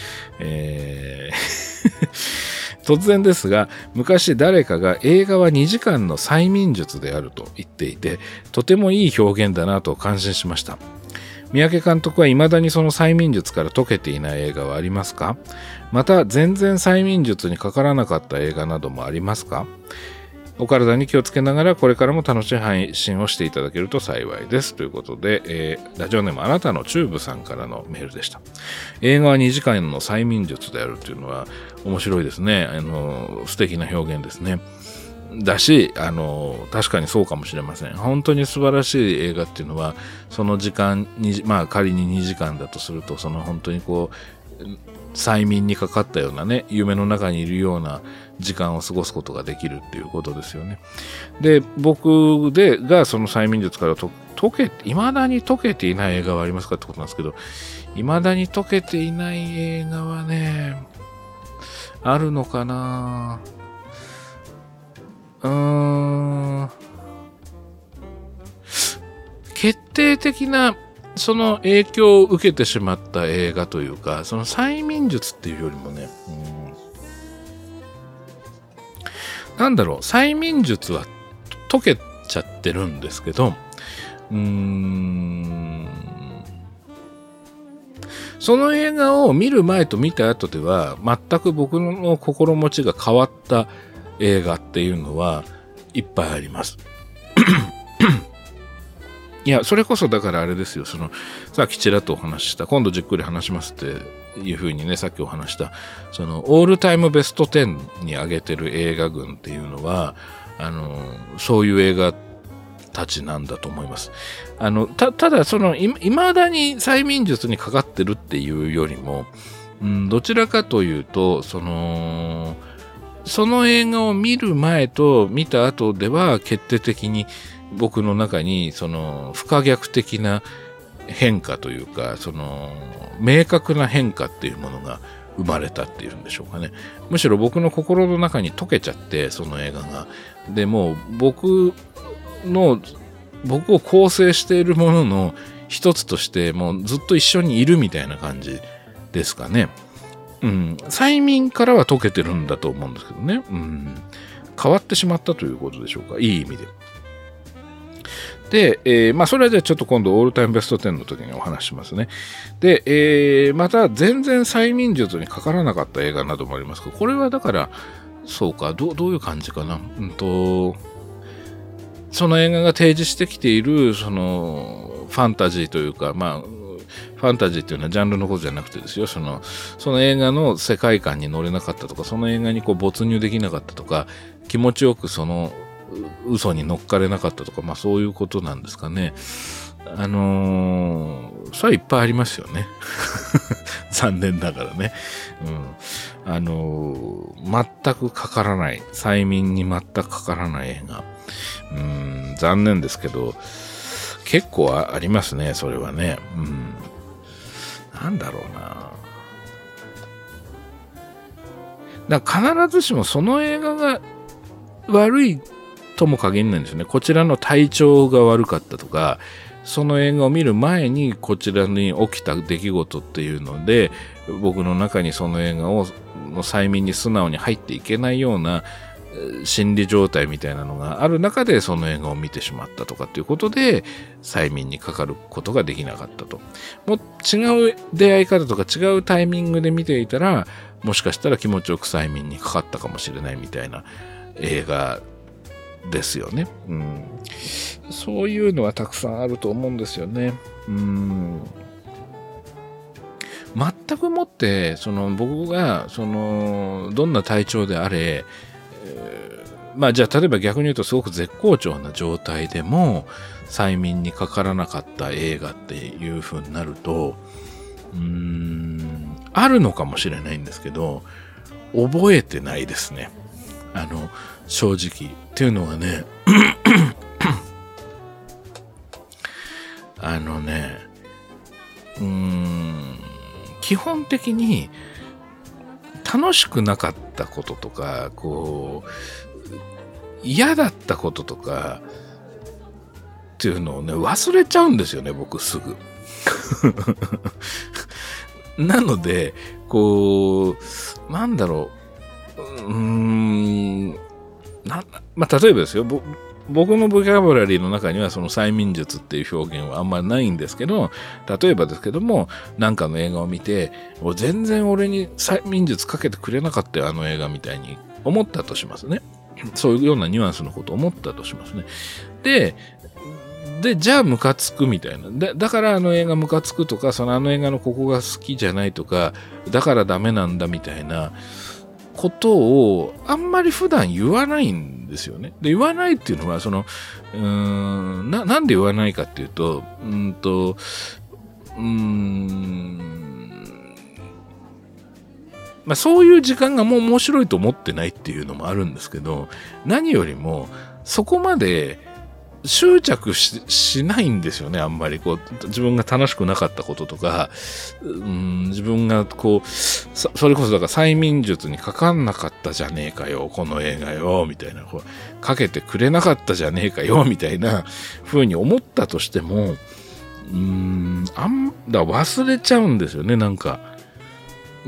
えー 突然ですが、昔誰かが映画は2時間の催眠術であると言っていて、とてもいい表現だなと感心しました。三宅監督は未だにその催眠術から解けていない映画はありますか？また全然催眠術にかからなかった映画などもありますか？お体に気をつけながらこれからも楽しい配信をしていただけると幸いです。ということで、えー、ラジオネームあなたのチューブさんからのメールでした。映画は2時間の催眠術であるというのは面白いですね。あの、素敵な表現ですね。だし、あの、確かにそうかもしれません。本当に素晴らしい映画っていうのは、その時間に、まあ仮に2時間だとすると、その本当にこう、催眠にかかったようなね、夢の中にいるような時間を過ごすことができるっていうことですよね。で、僕で、がその催眠術からと解け、未だに解けていない映画はありますかってことなんですけど、未だに解けていない映画はね、あるのかなうーん。決定的なその影響を受けてしまった映画というか、その催眠術っていうよりもね、うん、なんだろう、催眠術は解けちゃってるんですけど、うーん、その映画を見る前と見た後では、全く僕の心持ちが変わった映画っていうのはいっぱいあります。いや、それこそだからあれですよ、その、さっきちらっとお話しした、今度じっくり話しますっていうふうにね、さっきお話した、その、オールタイムベスト10に上げてる映画群っていうのは、あの、そういう映画たちなんだと思います。あの、た、ただ、その、い、未だに催眠術にかかってるっていうよりも、うん、どちらかというと、その、その映画を見る前と見た後では決定的に僕の中にその不可逆的な変化というかその明確な変化っていうものが生まれたっていうんでしょうかね。むしろ僕の心の中に溶けちゃってその映画が。でも僕の僕を構成しているものの一つとしてもうずっと一緒にいるみたいな感じですかね。うん。催眠からは溶けてるんだと思うんですけどね。うん。変わってしまったということでしょうか。いい意味で。で、えー、まあ、それはじゃあちょっと今度オールタイムベスト10の時にお話しますね。で、えー、また全然催眠術にかからなかった映画などもありますけど、これはだから、そうか、どどういう感じかな。うんと、その映画が提示してきている、その、ファンタジーというか、まあ、ファンタジーっていうのはジャンルのことじゃなくてですよ、その、その映画の世界観に乗れなかったとか、その映画にこう没入できなかったとか、気持ちよくその嘘に乗っかれなかったとか、まあそういうことなんですかね。あのー、それはいっぱいありますよね。残念ながらね。うん。あのー、全くかからない。催眠に全くかからない映画。うん、残念ですけど、結構ありますね、それはね。うん。なんだろうな。だ必ずしもその映画が悪いとも限らないんですよね。こちらの体調が悪かったとか、その映画を見る前にこちらに起きた出来事っていうので、僕の中にその映画をの催眠に素直に入っていけないような心理状態みたいなのがある中でその映画を見てしまったとかっていうことで催眠にかかることができなかったと。もう違う出会い方とか違うタイミングで見ていたらもしかしたら気持ちよく催眠にかかったかもしれないみたいな映画ですよね。うん。そういうのはたくさんあると思うんですよね。うん。全くもって、その僕が、その、どんな体調であれ、えー、まあじゃあ例えば逆に言うとすごく絶好調な状態でも催眠にかからなかった映画っていう風になると、うん、あるのかもしれないんですけど、覚えてないですね。あの、正直。っていうのはね、あのね、うーん、基本的に楽しくなかったこととか、こう、嫌だったこととか、っていうのをね、忘れちゃうんですよね、僕すぐ。なので、こう、なんだろう、うーん、な、まあ、例えばですよ、僕のボキャブラリーの中にはその催眠術っていう表現はあんまりないんですけど、例えばですけども、なんかの映画を見て、全然俺に催眠術かけてくれなかったよ、あの映画みたいに思ったとしますね。そういうようなニュアンスのことを思ったとしますね。で、で、じゃあムカつくみたいな。で、だからあの映画ムカつくとか、そのあの映画のここが好きじゃないとか、だからダメなんだみたいなことをあんまり普段言わないんですよね。で、言わないっていうのは、その、うーん、な、なんで言わないかっていうと、うんと、うーん、まあそういう時間がもう面白いと思ってないっていうのもあるんですけど、何よりも、そこまで執着しないんですよね、あんまり。こう、自分が楽しくなかったこととか、うん、自分がこう、それこそだから催眠術にかかんなかったじゃねえかよ、この映画よ、みたいな、こうかけてくれなかったじゃねえかよ、みたいな風に思ったとしても、うん、あんだ、忘れちゃうんですよね、なんか。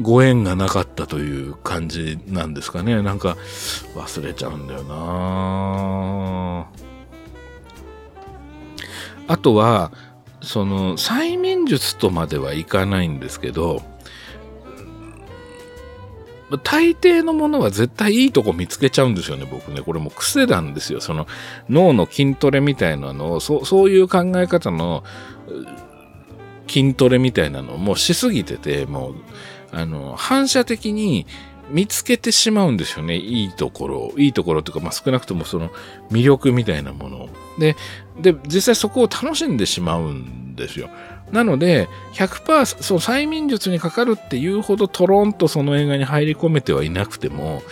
ご縁がなかったという感じなんですかね。なんか忘れちゃうんだよなぁあとは、その、催眠術とまではいかないんですけど、大抵のものは絶対いいとこ見つけちゃうんですよね、僕ね。これも癖なんですよ。その脳の筋トレみたいなのを、そそういう考え方の筋トレみたいなのをもうしすぎてて、もう、あの、反射的に見つけてしまうんですよね。いいところ、いいところというか、まあ、少なくともその魅力みたいなものを。で、で、実際そこを楽しんでしまうんですよ。なので、100%、そう、催眠術にかかるっていうほどトロンとその映画に入り込めてはいなくても、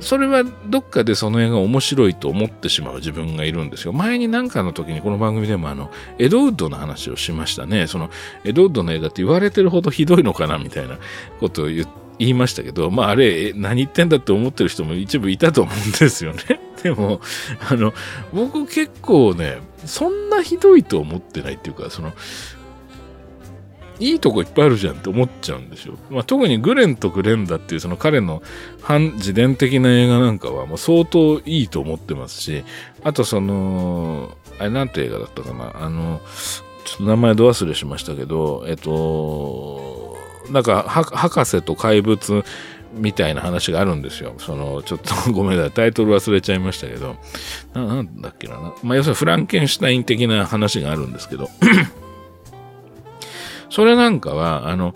それはどっかでその映画面白いと思ってしまう自分がいるんですよ。前に何かの時にこの番組でもあの、エドウッドの話をしましたね。その、エドウッドの映画って言われてるほどひどいのかなみたいなことを言って言いましたけど、まああれ、何言ってんだって思ってる人も一部いたと思うんですよね。でも、あの、僕結構ね、そんなひどいと思ってないっていうか、その、いいとこいっぱいあるじゃんって思っちゃうんですよ。まあ、特にグレンとグレンダっていうその彼の反自伝的な映画なんかはもう相当いいと思ってますし、あとその、あれなんて映画だったかなあの、ちょっと名前ど忘れしましたけど、えっと、なんか、博士と怪物みたいな話があるんですよ。その、ちょっとごめんなさい、タイトル忘れちゃいましたけど、ななんだっけな。まあ、要するにフランケンシュタイン的な話があるんですけど、それなんかは、あの、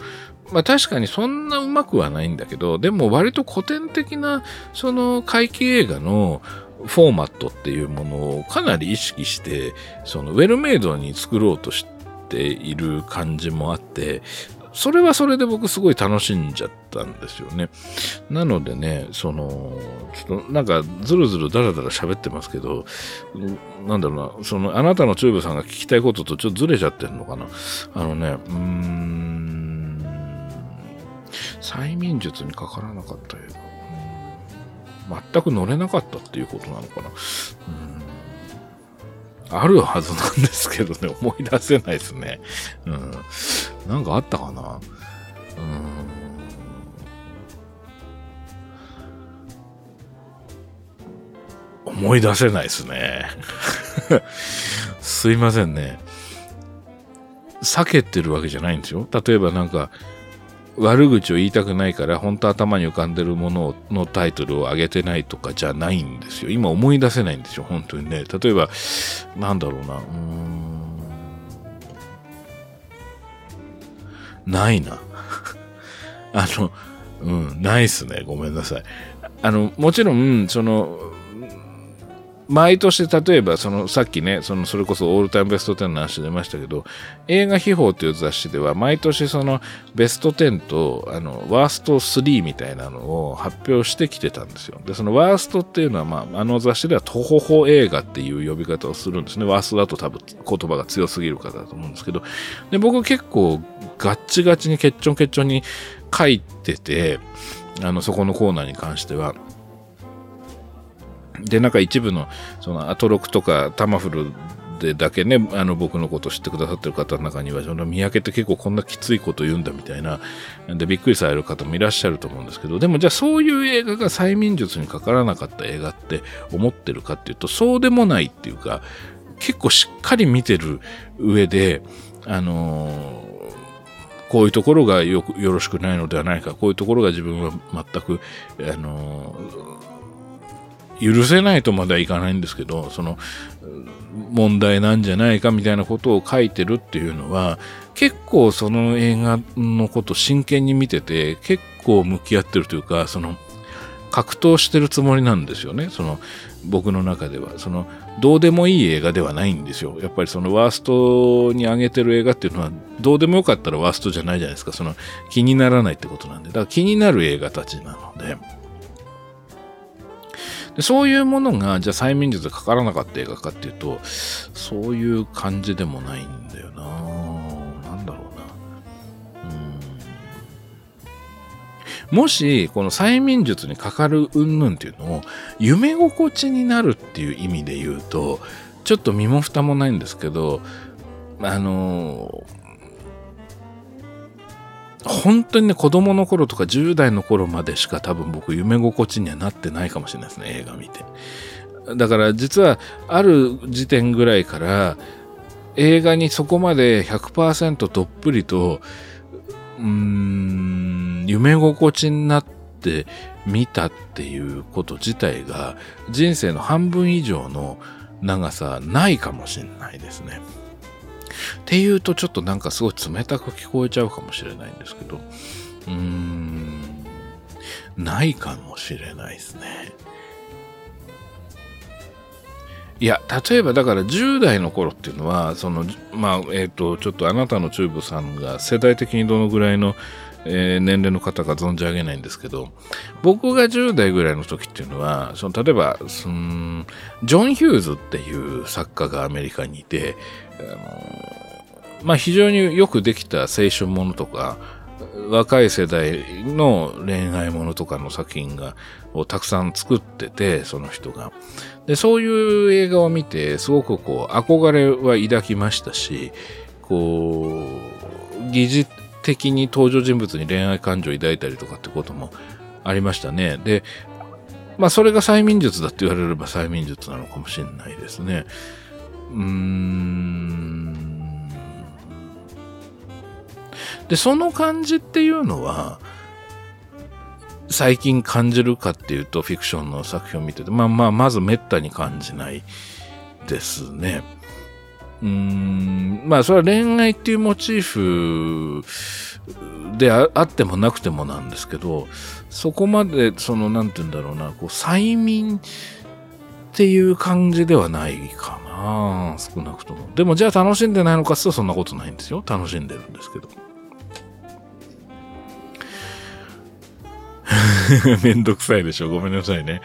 まあ確かにそんなうまくはないんだけど、でも割と古典的な、その怪奇映画のフォーマットっていうものをかなり意識して、そのウェルメイドに作ろうとしている感じもあって、それはそれで僕すごい楽しんじゃったんですよね。なのでね、その、ちょっとなんかずるずるだらだら喋ってますけど、なんだろうな、そのあなたのチューブさんが聞きたいこととちょっとずれちゃってんのかな。あのね、うーん、催眠術にかからなかった映画。全く乗れなかったっていうことなのかな。うんあるはずなんですけどね、思い出せないですね。うん。なんかあったかな？うん。思い出せないですね。すいませんね。避けてるわけじゃないんですよ。例えばなんか、悪口を言いたくないから本当頭に浮かんでるもののタイトルを上げてないとかじゃないんですよ。今思い出せないんですよ、本当にね。例えば、なんだろうな。うーん。ないな。あの、うん、ないっすね。ごめんなさい。あの、もちろん、その、毎年例えばそのさっきねそのそれこそオールタイムベスト10の話出ましたけど映画秘宝という雑誌では毎年そのベスト10とあのワースト3みたいなのを発表してきてたんですよ。でそのワーストっていうのは、まあ、あの雑誌ではトホホ映画っていう呼び方をするんですね。ワーストだと多分言葉が強すぎる方だと思うんですけど。で僕結構ガッチガチにケッチョンケッチョンに書いててあのそこのコーナーに関してはで、なんか一部の、そのアトロクとかタマフルでだけね、あの僕のこと知ってくださってる方の中には、その三宅って結構こんなきついこと言うんだみたいな、でびっくりされる方もいらっしゃると思うんですけど、でもじゃあそういう映画が催眠術にかからなかった映画って思ってるかっていうと、そうでもないっていうか、結構しっかり見てる上で、あのーこういうところがよくよろしくないのではないか、こういうところが自分は全く、あの許せないとまではいかないんですけど、その、問題なんじゃないかみたいなことを書いてるっていうのは、結構その映画のこと真剣に見てて、結構向き合ってるというか、その、格闘してるつもりなんですよね。その、僕の中では。その、どうでもいい映画ではないんですよ。やっぱりそのワーストに上げてる映画っていうのは、どうでもよかったらワーストじゃないじゃないですか。その、気にならないってことなんで。だから気になる映画たちなので。でそういうものが、じゃあ催眠術でかからなかった映画かっていうと、そういう感じでもないんだよななんだろうな。うん。もし、この催眠術にかかる云々っていうのを、夢心地になるっていう意味で言うと、ちょっと身も蓋もないんですけど、あの本当にね、子供の頃とか10代の頃までしか多分僕夢心地にはなってないかもしれないですね、映画見て。だから実はある時点ぐらいから映画にそこまで100%どっぷりと、うーん、夢心地になって見たっていうこと自体が人生の半分以上の長さないかもしれないですね。っていうとちょっとなんかすごい冷たく聞こえちゃうかもしれないんですけど、うーん、ないかもしれないですね。いや、例えばだから10代の頃っていうのは、その、まあ、えっ、ー、と、ちょっとあなたのチューブさんが世代的にどのぐらいの、えー、年齢の方か存じ上げないんですけど、僕が10代ぐらいの時っていうのは、その例えば、そのジョン・ヒューズっていう作家がアメリカにいて、あのまあ、非常によくできた青春ものとか、若い世代の恋愛ものとかの作品が、をたくさん作ってて、その人が。で、そういう映画を見て、すごくこう、憧れは抱きましたし、こう、疑似的に登場人物に恋愛感情を抱いたりとかってこともありましたね。で、まあ、それが催眠術だって言われれば催眠術なのかもしれないですね。うーん。で、その感じっていうのは、最近感じるかっていうと、フィクションの作品を見てて、まあまあ、まず滅多に感じないですね。うん、まあ、それは恋愛っていうモチーフであってもなくてもなんですけど、そこまで、その、なんて言うんだろうな、こう、催眠っていう感じではないかな、少なくとも。でも、じゃあ楽しんでないのかってとそんなことないんですよ。楽しんでるんですけど。めんどくさいでしょ。ごめんなさいね。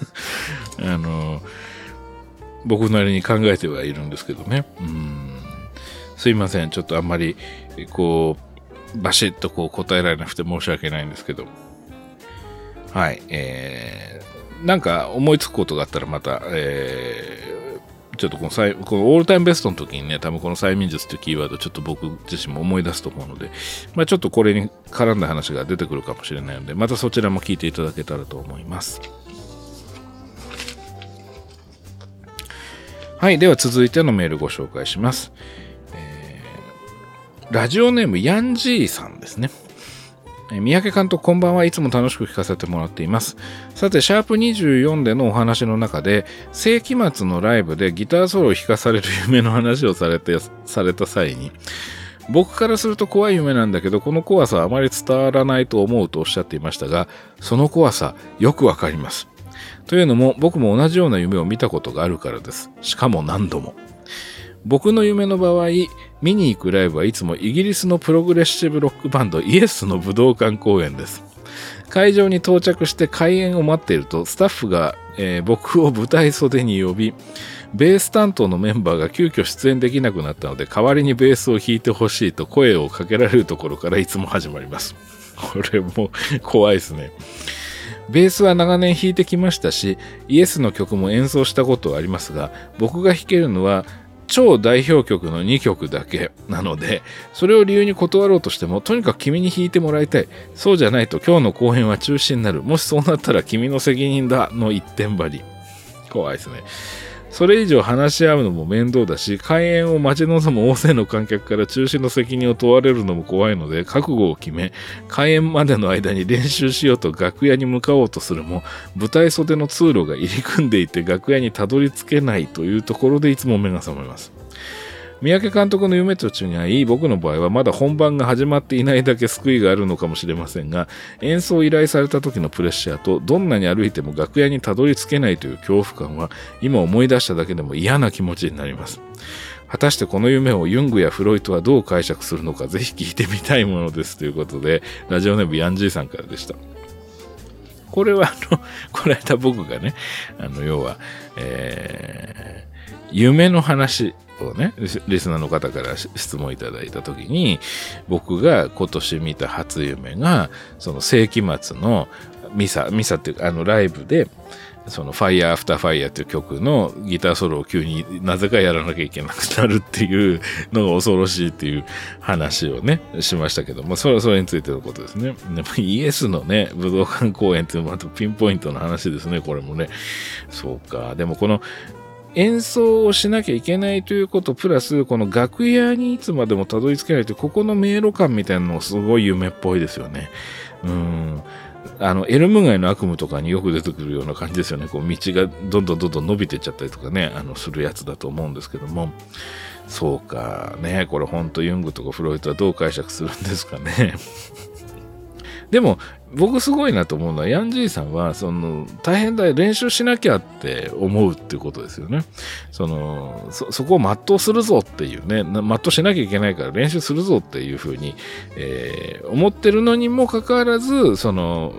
あの、僕なりに考えてはいるんですけどね。うん。すいません。ちょっとあんまり、こう、バシッとこう答えられなくて申し訳ないんですけど。はい。えー、なんか思いつくことがあったらまた、えーちょっとこのこのオールタイムベストの時にね、多分この催眠術っていうキーワードちょっと僕自身も思い出すと思うので、まあちょっとこれに絡んだ話が出てくるかもしれないので、またそちらも聞いていただけたらと思います。はい。では続いてのメールご紹介します。えー、ラジオネームヤンジーさんですね。三宅監督こんばんはいつも楽しく聞かせてもらっています。さて、シャープ24でのお話の中で、世紀末のライブでギターソロを弾かされる夢の話をされて、された際に、僕からすると怖い夢なんだけど、この怖さはあまり伝わらないと思うとおっしゃっていましたが、その怖さ、よくわかります。というのも、僕も同じような夢を見たことがあるからです。しかも何度も。僕の夢の場合、見に行くライブはいつもイギリスのプログレッシブロックバンドイエスの武道館公演です。会場に到着して開演を待っていると、スタッフが、えー、僕を舞台袖に呼び、ベース担当のメンバーが急遽出演できなくなったので、代わりにベースを弾いてほしいと声をかけられるところからいつも始まります。これも怖いですね。ベースは長年弾いてきましたし、イエスの曲も演奏したことはありますが、僕が弾けるのは超代表曲の2曲だけなので、それを理由に断ろうとしても、とにかく君に弾いてもらいたい。そうじゃないと今日の公演は中止になる。もしそうなったら君の責任だの一点張り。怖いですね。それ以上話し合うのも面倒だし、開演を待ち望む大勢の観客から中止の責任を問われるのも怖いので、覚悟を決め、開演までの間に練習しようと楽屋に向かおうとするも、舞台袖の通路が入り組んでいて楽屋にたどり着けないというところでいつも目が覚めます。三宅監督の夢と違い、僕の場合はまだ本番が始まっていないだけ救いがあるのかもしれませんが、演奏を依頼された時のプレッシャーと、どんなに歩いても楽屋にたどり着けないという恐怖感は、今思い出しただけでも嫌な気持ちになります。果たしてこの夢をユングやフロイトはどう解釈するのか、ぜひ聞いてみたいものです。ということで、ラジオネームヤンジーさんからでした。これは、あの、この間僕がね、あの、要は、えー、夢の話をね、リスナーの方から質問いただいたときに、僕が今年見た初夢が、その世紀末のミサ、ミサっていうか、あのライブで、その Fire After Fire っていう曲のギターソロを急になぜかやらなきゃいけなくなるっていうのが恐ろしいっていう話をね、しましたけど、まあそれはそれについてのことですね。でもイエスのね、武道館公演っていうのもまたピンポイントの話ですね、これもね。そうか。でもこの演奏をしなきゃいけないということ、プラス、この楽屋にいつまでもたどり着けないという、ここの迷路感みたいなのすごい夢っぽいですよね。うん。あの、エルム街の悪夢とかによく出てくるような感じですよね。こう、道がどんどんどんどん伸びていっちゃったりとかね、あの、するやつだと思うんですけども。そうか、ね、これほんとユングとかフロイトはどう解釈するんですかね。でも、僕すごいなと思うのは、ヤンジーさんは、その、大変だ、練習しなきゃって思うっていうことですよね。その、そ、そこを全うするぞっていうね、全うしなきゃいけないから練習するぞっていうふうに、えー、思ってるのにもかかわらず、その、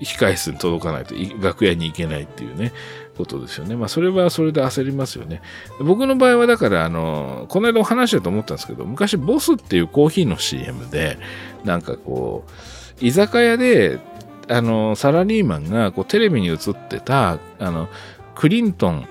控室に届かないと、楽屋に行けないっていうね、ことですよね。まあ、それはそれで焦りますよね。僕の場合は、だから、あの、この間お話したと思ったんですけど、昔、ボスっていうコーヒーの CM で、なんかこう、居酒屋で、あの、サラリーマンがこうテレビに映ってた、あの、クリントン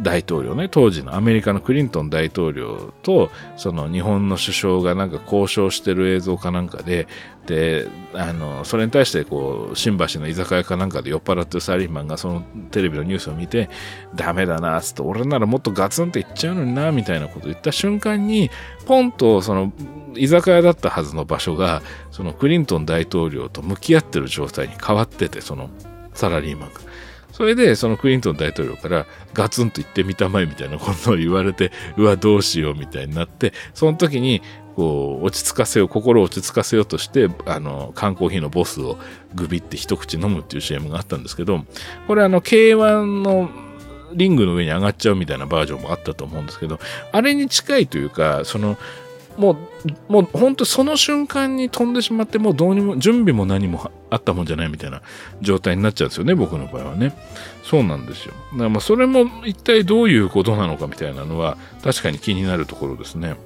大統領ね、当時のアメリカのクリントン大統領と、その日本の首相がなんか交渉してる映像かなんかで、で、あの、それに対してこう、新橋の居酒屋かなんかで酔っ払ってるサラリーマンがそのテレビのニュースを見て、ダメだな、つって、俺ならもっとガツンって言っちゃうのにな、みたいなことを言った瞬間に、ポンとその、居酒屋だったはずの場所が、そのクリントン大統領と向き合ってる状態に変わってて、そのサラリーマンが。それで、そのクリントン大統領からガツンと言ってみたまえみたいなことを言われて、うわ、どうしようみたいになって、その時に、こう、落ち着かせよう、心を落ち着かせようとして、あの、缶コーヒーのボスをグビって一口飲むっていう CM があったんですけど、これあの、K1 のリングの上に上がっちゃうみたいなバージョンもあったと思うんですけど、あれに近いというか、その、もう、もう本当その瞬間に飛んでしまって、もうどうにも、準備も何もあったもんじゃないみたいな状態になっちゃうんですよね、僕の場合はね。そうなんですよ。だからまあそれも一体どういうことなのかみたいなのは、確かに気になるところですね。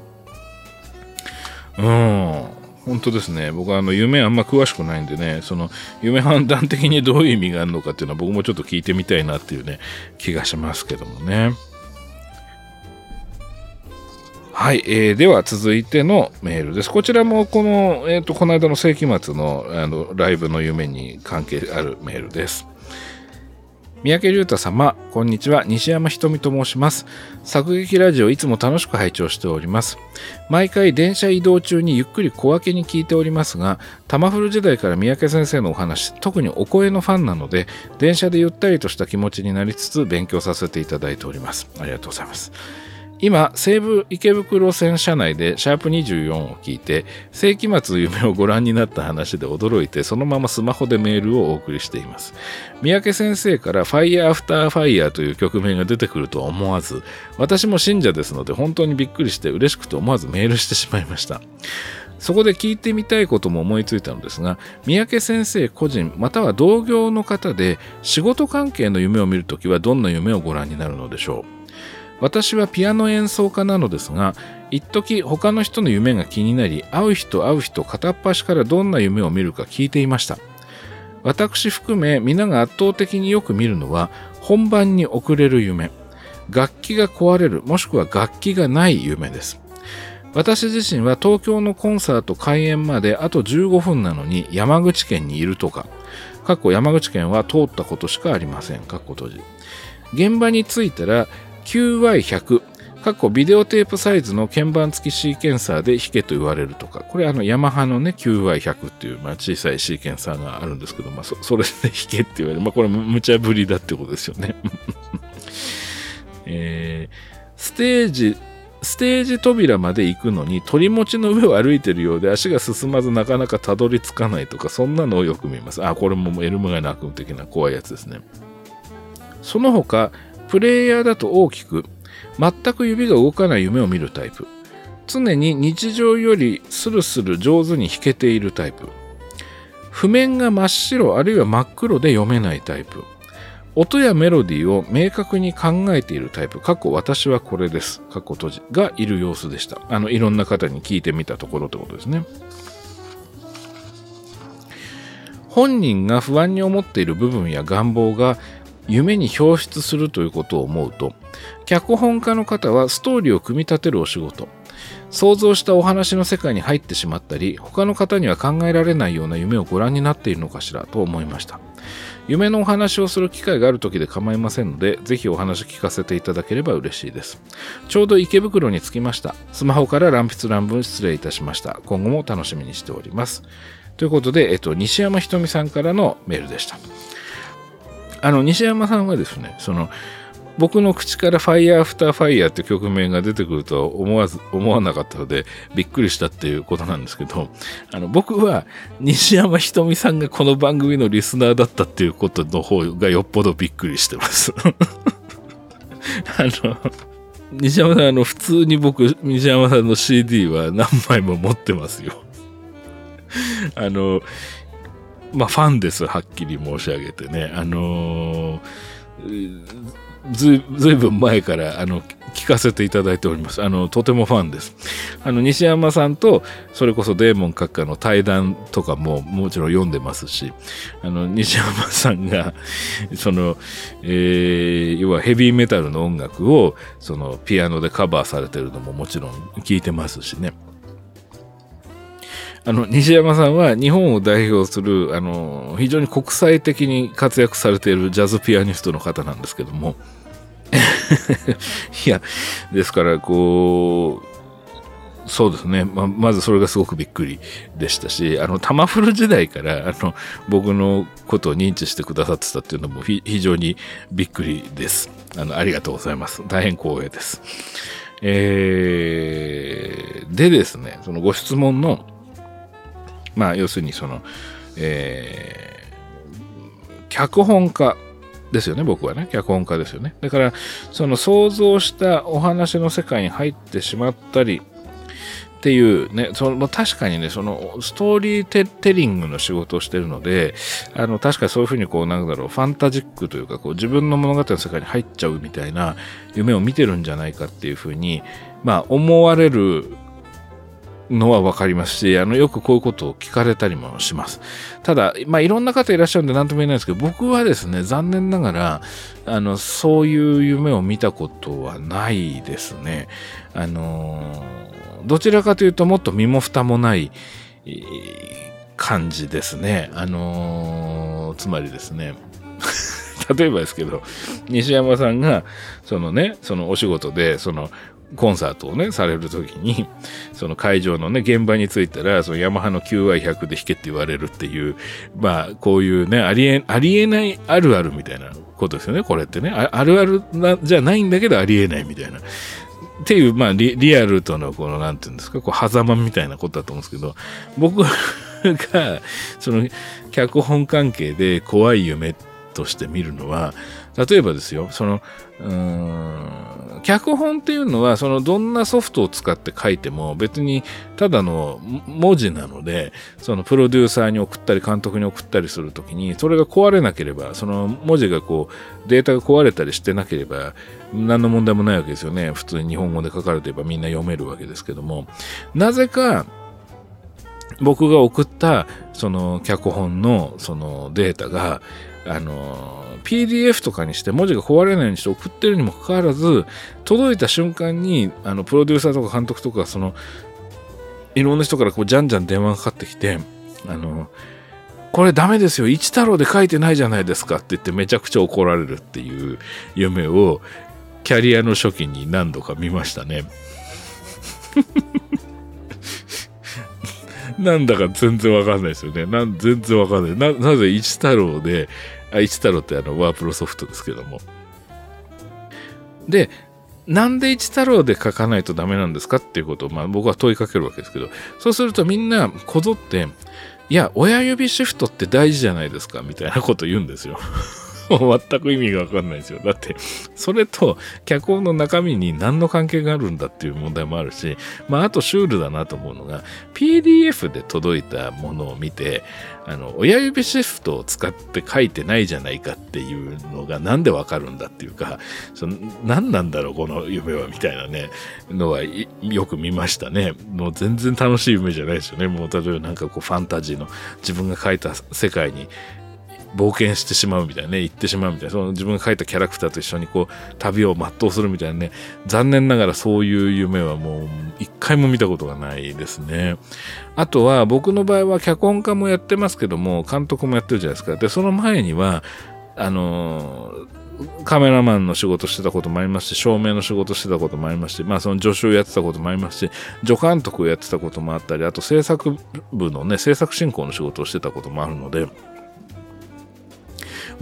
うん。本当ですね。僕はあの夢あんま詳しくないんでね、その夢判断的にどういう意味があるのかっていうのは僕もちょっと聞いてみたいなっていうね、気がしますけどもね。はい、えー、では続いてのメールです。こちらもこの、えっ、ー、と、この間の世紀末のあのライブの夢に関係あるメールです。三宅龍太様、こんにちは。西山ひとみと申します。作劇ラジオいつも楽しく拝聴しております。毎回電車移動中にゆっくり小分けに聞いておりますが、タマフル時代から三宅先生のお話、特にお声のファンなので、電車でゆったりとした気持ちになりつつ勉強させていただいております。ありがとうございます。今、西武池袋線車内でシャープ24を聞いて、世紀末夢をご覧になった話で驚いて、そのままスマホでメールをお送りしています。三宅先生から Fire After Fire という曲名が出てくるとは思わず、私も信者ですので本当にびっくりして嬉しくて思わずメールしてしまいました。そこで聞いてみたいことも思いついたのですが、三宅先生個人、または同業の方で仕事関係の夢を見るときはどんな夢をご覧になるのでしょう？私はピアノ演奏家なのですが、一時他の人の夢が気になり、会う人会う人片っ端からどんな夢を見るか聞いていました。私含め皆が圧倒的によく見るのは、本番に遅れる夢。楽器が壊れる、もしくは楽器がない夢です。私自身は東京のコンサート開演まであと15分なのに山口県にいるとか、過去山口県は通ったことしかありません。かっこ閉じ。現場に着いたら QY100 過去ビデオテープサイズの鍵盤付きシーケンサーで弾けと言われるとか、これあのヤマハのね QY100 っていう、まあ、小さいシーケンサーがあるんですけど、まあそ それで弾けって言われる。まあこれ無茶ぶりだってことですよね。えー、ステージ、ステージ扉まで行くのに鳥持ちの上を歩いてるようで足が進まずなかなかたどり着かないとか、そんなのをよく見ます。あ、これもエルム街の悪夢的な怖いやつですね。その他、プレイヤーだと大きく、全く指が動かない夢を見るタイプ。常に日常よりスルスル上手に弾けているタイプ。譜面が真っ白あるいは真っ黒で読めないタイプ。音やメロディーを明確に考えているタイプ、過去私はこれです、過去閉じがいる様子でした。あの、いろんな方に聞いてみたところってことですね。本人が不安に思っている部分や願望が夢に表出するということを思うと、脚本家の方はストーリーを組み立てるお仕事、想像したお話の世界に入ってしまったり、他の方には考えられないような夢をご覧になっているのかしらと思いました。夢のお話をする機会がある時で構いませんので、ぜひお話聞かせていただければ嬉しいです。ちょうど池袋に着きました。スマホから乱筆乱文失礼いたしました。今後も楽しみにしております。ということで、えっと、西山ひとみさんからのメールでした。あの、西山さんはですね、その、僕の口から「ファイヤーアフターファイヤーって曲名が出てくるとは思わず思わなかったのでびっくりしたっていうことなんですけどあの僕は西山ひとみさんがこの番組のリスナーだったっていうことの方がよっぽどびっくりしてます。あの西山さんあの普通に僕西山さんの CD は何枚も持ってますよ。あのまあファンです、はっきり申し上げてね。あのー、ずいずいぶん前からあの聞かせていただいております。あのとてもファンです。あの西山さんとそれこそデーモン閣下の対談とかももちろん読んでますし、あの西山さんがその、えー、要はヘビーメタルの音楽をそのピアノでカバーされてるのももちろん聞いてますしね。あの、西山さんは日本を代表する、あの、非常に国際的に活躍されているジャズピアニストの方なんですけども、いや、ですから、こう、そうですね。ままずそれがすごくびっくりでしたし、あの、タマフル時代から、あの、僕のことを認知してくださってたっていうのも非常にびっくりです。あの、ありがとうございます。大変光栄です。えー、でですね、そのご質問の、まあ、要するにその、えー、脚本家ですよね、僕はね。脚本家ですよね。だから、その想像したお話の世界に入ってしまったり、っていうね、その確かにね、そのストーリーテリングの仕事をしてるので、あの、確かにそういうふうにこう、なんだろう、ファンタジックというか、こう、自分の物語の世界に入っちゃうみたいな夢を見てるんじゃないかっていうふうに、まあ、思われるのは分かりますし、あの、よくこういうことを聞かれたりもします。ただ、まあ、いろんな方いらっしゃるんで何とも言えないですけど、僕はですね、残念ながら、あの、そういう夢を見たことはないですね。あの、どちらかというともっと身も蓋もない、感じですね。あのつまりですね、例えばですけど、西山さんが、そのね、そのお仕事で、その、コンサートをね、されるときに、その会場のね、現場に着いたら、そのヤマハの QI100 で弾けって言われるっていう、まあ、こういうね、ありえ、ありえないあるあるみたいなことですよね、これってね。ああるあるなじゃないんだけど、ありえないみたいな。っていう、まあリ、リアルとの、この、なんていうんですか、こう、狭間みたいなことだと思うんですけど、僕が、その、脚本関係で怖い夢として見るのは、例えばですよ、その、うーん、脚本っていうのは、そのどんなソフトを使って書いても別にただの文字なので、そのプロデューサーに送ったり監督に送ったりするときに、それが壊れなければ、その文字がこう、データが壊れたりしてなければ、何の問題もないわけですよね。普通に日本語で書かれてればみんな読めるわけですけども、なぜか、僕が送ったその脚本のそのデータがあの PDF とかにして文字が壊れないようにして送ってるにもかかわらず届いた瞬間にあのプロデューサーとか監督とかそのいろんな人からこうじゃんじゃん電話がかかってきてあのこれダメですよ一太郎で書いてないじゃないですかって言ってめちゃくちゃ怒られるっていう夢をキャリアの初期に何度か見ましたね なんだか全然わかんないですよね。な全然わかんない。な、なぜ一太郎で、あ、一太郎ってあの、ワープロソフトですけども。で、なんで一太郎で書かないとダメなんですかっていうことを、まあ僕は問いかけるわけですけど、そうするとみんなこぞって、いや、親指シフトって大事じゃないですかみたいなこと言うんですよ。もう全く意味がわかんないですよ。だって、それと脚本の中身に何の関係があるんだっていう問題もあるし、まあ、あとシュールだなと思うのが、PDF で届いたものを見て、あの、親指シフトを使って書いてないじゃないかっていうのがなんでわかるんだっていうか、その何なんだろう、この夢は、みたいなね、のはよく見ましたね。もう全然楽しい夢じゃないですよね。もう例えばなんかこうファンタジーの自分が書いた世界に冒険してしまうみたいなね、行ってしまうみたいな、その自分が描いたキャラクターと一緒にこう、旅を全うするみたいなね、残念ながらそういう夢はもう一回も見たことがないですね。あとは僕の場合は脚本家もやってますけども、監督もやってるじゃないですか。で、その前には、あのーカメラマンの仕事してたこともありますし、照明の仕事してたこともありますし、まあその助手をやってたこともありますし、助監督をやってたこともあったり、あと制作部のね、制作進行の仕事をしてたこともあるので、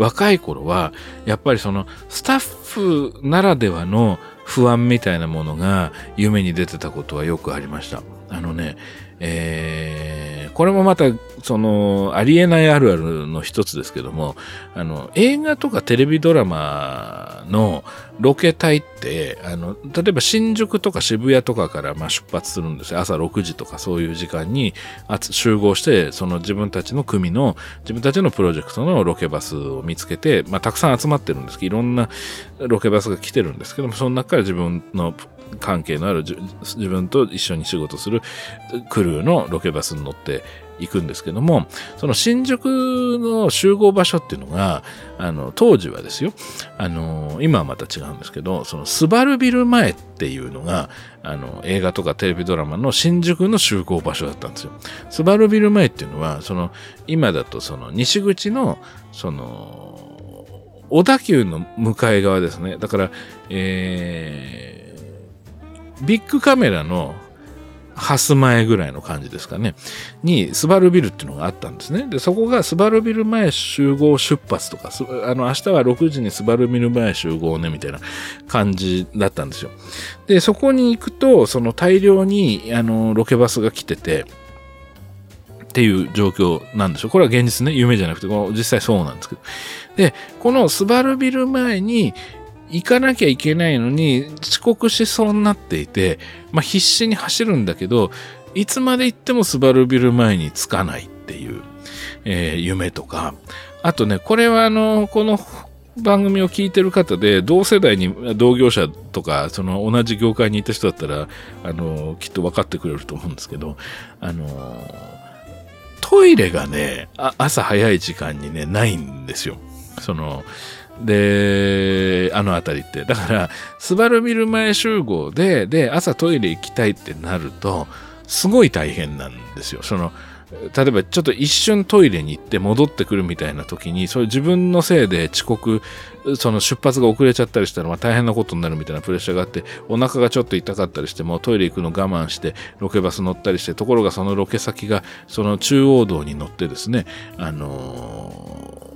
若い頃は、やっぱりそのスタッフならではの不安みたいなものが夢に出てたことはよくありました。あのね、えー、これもまた、その、ありえないあるあるの一つですけども、あの、映画とかテレビドラマのロケ隊って、あの、例えば新宿とか渋谷とかからま出発するんですよ。朝6時とかそういう時間に集合して、その自分たちの組の、自分たちのプロジェクトのロケバスを見つけて、まあたくさん集まってるんですけど、いろんなロケバスが来てるんですけども、その中から自分の関係のある自分と一緒に仕事するクルーのロケバスに乗って行くんですけども、その新宿の集合場所っていうのが、あの、当時はですよ、あの、今はまた違うんですけど、そのスバルビル前っていうのが、あの、映画とかテレビドラマの新宿の集合場所だったんですよ。スバルビル前っていうのは、その、今だとその西口の、その、小田急の向かい側ですね。だから、えー、ビッグカメラのハス前ぐらいの感じですかね。に、スバルビルっていうのがあったんですね。で、そこがスバルビル前集合出発とか、あの、明日は6時にスバルビル前集合ね、みたいな感じだったんですよ。で、そこに行くと、その大量に、あの、ロケバスが来てて、っていう状況なんですよ。これは現実ね、夢じゃなくて、この実際そうなんですけど。で、このスバルビル前に、行かなきゃいけないのに遅刻しそうになっていて、まあ、必死に走るんだけど、いつまで行ってもスバルビル前に着かないっていう、えー、夢とか、あとね、これはあの、この番組を聞いてる方で、同世代に同業者とか、その同じ業界にいた人だったら、あの、きっと分かってくれると思うんですけど、あの、トイレがね、朝早い時間にね、ないんですよ。その、で、あの辺りって。だから、スバルビル前集合で、で、朝トイレ行きたいってなると、すごい大変なんですよ。その、例えばちょっと一瞬トイレに行って戻ってくるみたいな時に、それ自分のせいで遅刻、その出発が遅れちゃったりしたらまあ大変なことになるみたいなプレッシャーがあって、お腹がちょっと痛かったりしてもトイレ行くの我慢してロケバス乗ったりして、ところがそのロケ先がその中央道に乗ってですね、あのー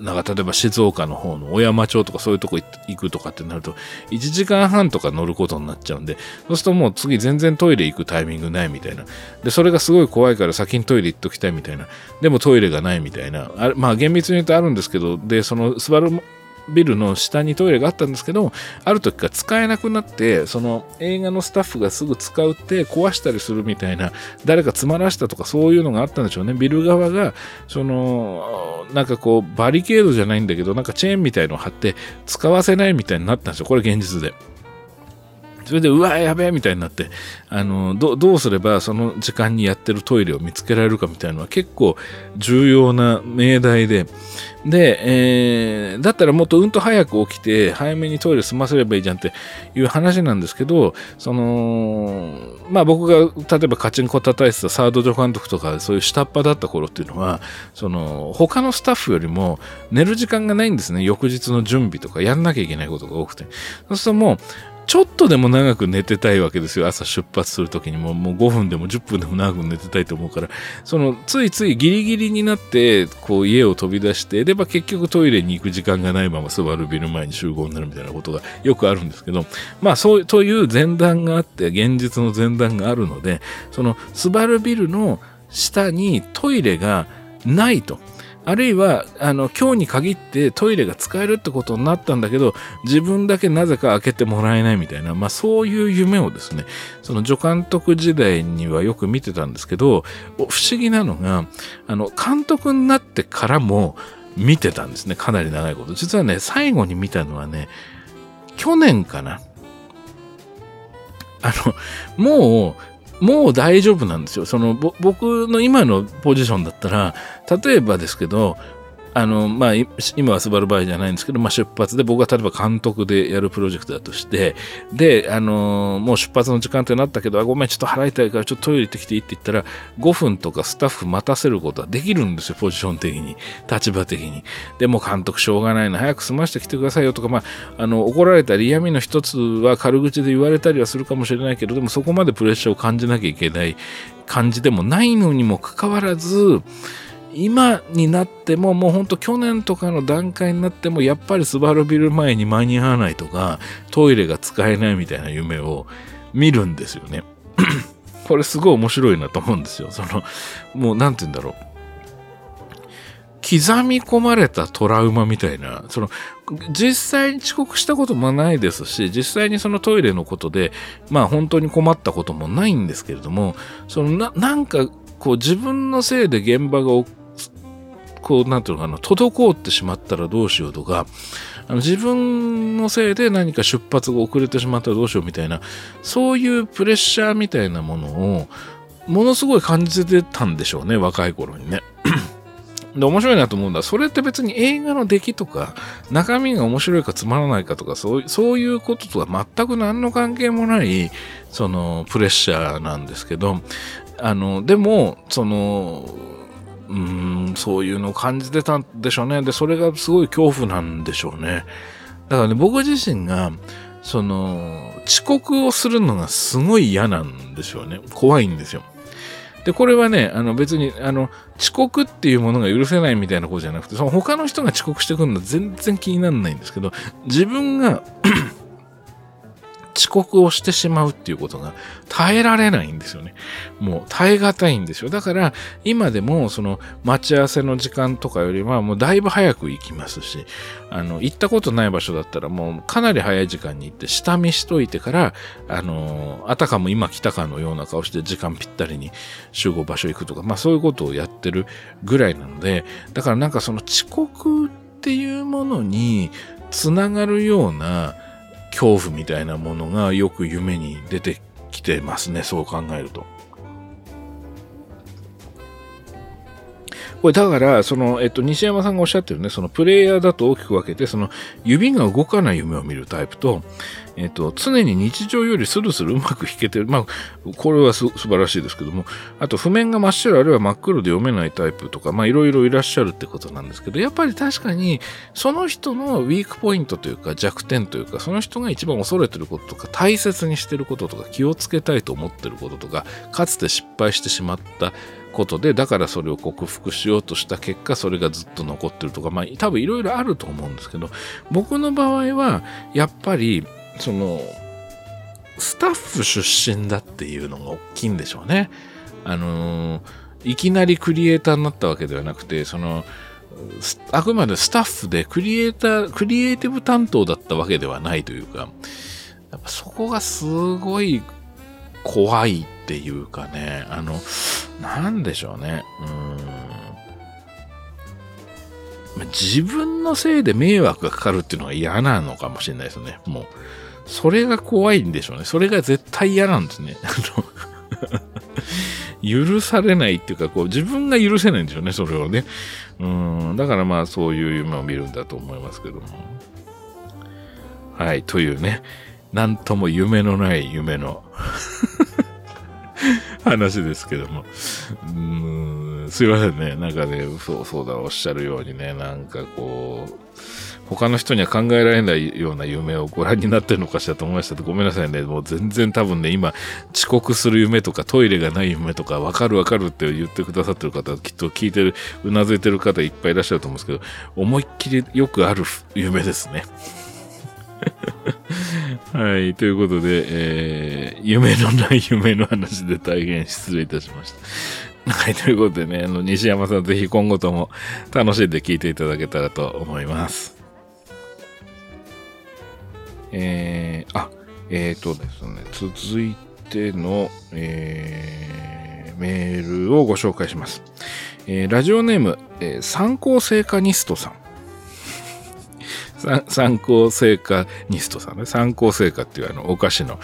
なんか例えば静岡の方の小山町とかそういうとこ行くとかってなると、1時間半とか乗ることになっちゃうんで、そうするともう次全然トイレ行くタイミングないみたいな。で、それがすごい怖いから先にトイレ行っときたいみたいな。でもトイレがないみたいな。あまあ厳密に言うとあるんですけど、で、そのスバルビルの下にトイレがあったんですけど、ある時から使えなくなって、その映画のスタッフがすぐ使うって壊したりするみたいな、誰か詰まらしたとかそういうのがあったんでしょうね。ビル側が、その、なんかこう、バリケードじゃないんだけど、なんかチェーンみたいのを貼って使わせないみたいになったんですよ。これ現実で。それで、うわ、やべえみたいになって、あの、どどうすればその時間にやってるトイレを見つけられるかみたいなのは結構重要な命題で、で、えー、だったらもっとうんと早く起きて、早めにトイレ済ませればいいじゃんっていう話なんですけど、その、まあ僕が例えばカチンコ叩いてたサード助監督とかそういう下っ端だった頃っていうのは、その、他のスタッフよりも寝る時間がないんですね。翌日の準備とかやんなきゃいけないことが多くて。そうするともう、ちょっとでも長く寝てたいわけですよ。朝出発するときにももう5分でも10分でも長く寝てたいと思うから、そのついついギリギリになって、こう家を飛び出して、で、まあ結局トイレに行く時間がないままスバルビル前に集合になるみたいなことがよくあるんですけど、まあそうという前段があって、現実の前段があるので、そのスバルビルの下にトイレがないと。あるいは、あの、今日に限ってトイレが使えるってことになったんだけど、自分だけなぜか開けてもらえないみたいな、まあそういう夢をですね、その助監督時代にはよく見てたんですけど、不思議なのが、あの、監督になってからも見てたんですね、かなり長いこと。実はね、最後に見たのはね、去年かな。あの、もう、もう大丈夫なんですよ。その、僕の今のポジションだったら、例えばですけど、あの、まあ、今はスバル場合じゃないんですけど、まあ、出発で僕が例えば監督でやるプロジェクトだとして、で、あのもう出発の時間ってなったけど、あ、ごめん、ちょっと払いたいからちょっとトイレ行ってきていいって言ったら、5分とかスタッフ待たせることはできるんですよ、ポジション的に、立場的に。でも監督しょうがないの、早く済ましてきてくださいよとか、まあ、あの、怒られたり嫌味の一つは軽口で言われたりはするかもしれないけど、でもそこまでプレッシャーを感じなきゃいけない感じでもないのにもかかわらず、今になってももうほんと去年とかの段階になってもやっぱりスバルビル前に間に合わないとかトイレが使えないみたいな夢を見るんですよね。これすごい面白いなと思うんですよ。そのもう何て言うんだろう。刻み込まれたトラウマみたいな、その、実際に遅刻したこともないですし、実際にそのトイレのことで、まあ本当に困ったこともないんですけれども、そのな、なんか、こう自分のせいで現場がこう、なんていうのかな、滞ってしまったらどうしようとか、あの自分のせいで何か出発が遅れてしまったらどうしようみたいな、そういうプレッシャーみたいなものを、ものすごい感じてたんでしょうね、若い頃にね。で、面白いなと思うんだ。それって別に映画の出来とか、中身が面白いかつまらないかとか、そうそういうこととは全く何の関係もない、その、プレッシャーなんですけど、あの、でも、その、うん、そういうのを感じてたんでしょうね。で、それがすごい恐怖なんでしょうね。だからね、僕自身が、その、遅刻をするのがすごい嫌なんですよね。怖いんですよ。で、これはね、あの別に、あの、遅刻っていうものが許せないみたいなことじゃなくて、その他の人が遅刻してくるのは全然気にならないんですけど、自分が遅刻をしてしまうっていうことが耐えられないんですよね。もう耐え難いんですよ。だから今でもその待ち合わせの時間とかよりはもうだいぶ早く行きますし、あの、行ったことない場所だったらもうかなり早い時間に行って下見しといてから、あの、あたかも今来たかのような顔して時間ぴったりに集合場所行くとか、まあそういうことをやってるぐらいなので、だからなんかその遅刻っていうものにつながるような恐怖みたいなものがよく夢に出てきてますね、そう考えると。これだから、その、えっと、西山さんがおっしゃってるね、そのプレイヤーだと大きく分けて、その指が動かない夢を見るタイプと、えっと、常に日常よりスルスルうまく弾けてる。まあ、これは素晴らしいですけども、あと譜面が真っ白あるいは真っ黒で読めないタイプとか、まあ、いろいろいらっしゃるってことなんですけど、やっぱり確かに、その人のウィークポイントというか弱点というか、その人が一番恐れてることとか、大切にしてることとか、気をつけたいと思ってることとか、かつて失敗してしまったことで、だからそれを克服しようとした結果、それがずっと残ってるとか、まあ多分いろいろあると思うんですけど、僕の場合は、やっぱり、その、スタッフ出身だっていうのが大きいんでしょうね。あのいきなりクリエイターになったわけではなくて、その、あくまでスタッフでクリエイター、クリエイティブ担当だったわけではないというか、やっぱそこがすごい怖いっていうかね、あの、なんでしょうね。うん。自分のせいで迷惑がかかるっていうのが嫌なのかもしれないですね。もう、それが怖いんでしょうね。それが絶対嫌なんですね。許されないっていうか、こう、自分が許せないんでしょうね、それをね。うん、だからまあ、そういう夢を見るんだと思いますけども。はい、というね、なんとも夢のない夢の 話ですけども。うん、すいませんね。なんかね、そうそうだ、おっしゃるようにね、なんかこう、他の人には考えられないような夢をご覧になってるのかしらと思いましたごめんなさいね。もう全然多分ね、今、遅刻する夢とかトイレがない夢とか、わかるわかるって言ってくださってる方、きっと聞いてる、うなずいてる方いっぱいいらっしゃると思うんですけど、思いっきりよくある夢ですね。はい。ということで、えー、夢のない 夢の話で大変失礼いたしました。はい。ということでね、あの、西山さんぜひ今後とも楽しんで聞いていただけたらと思います。えー、あ、えっ、ー、とですね、続いての、えー、メールをご紹介します。えー、ラジオネーム、えー、参考成果ニストさん。参考成果ニストさんね。参考成果っていうあの、お菓子の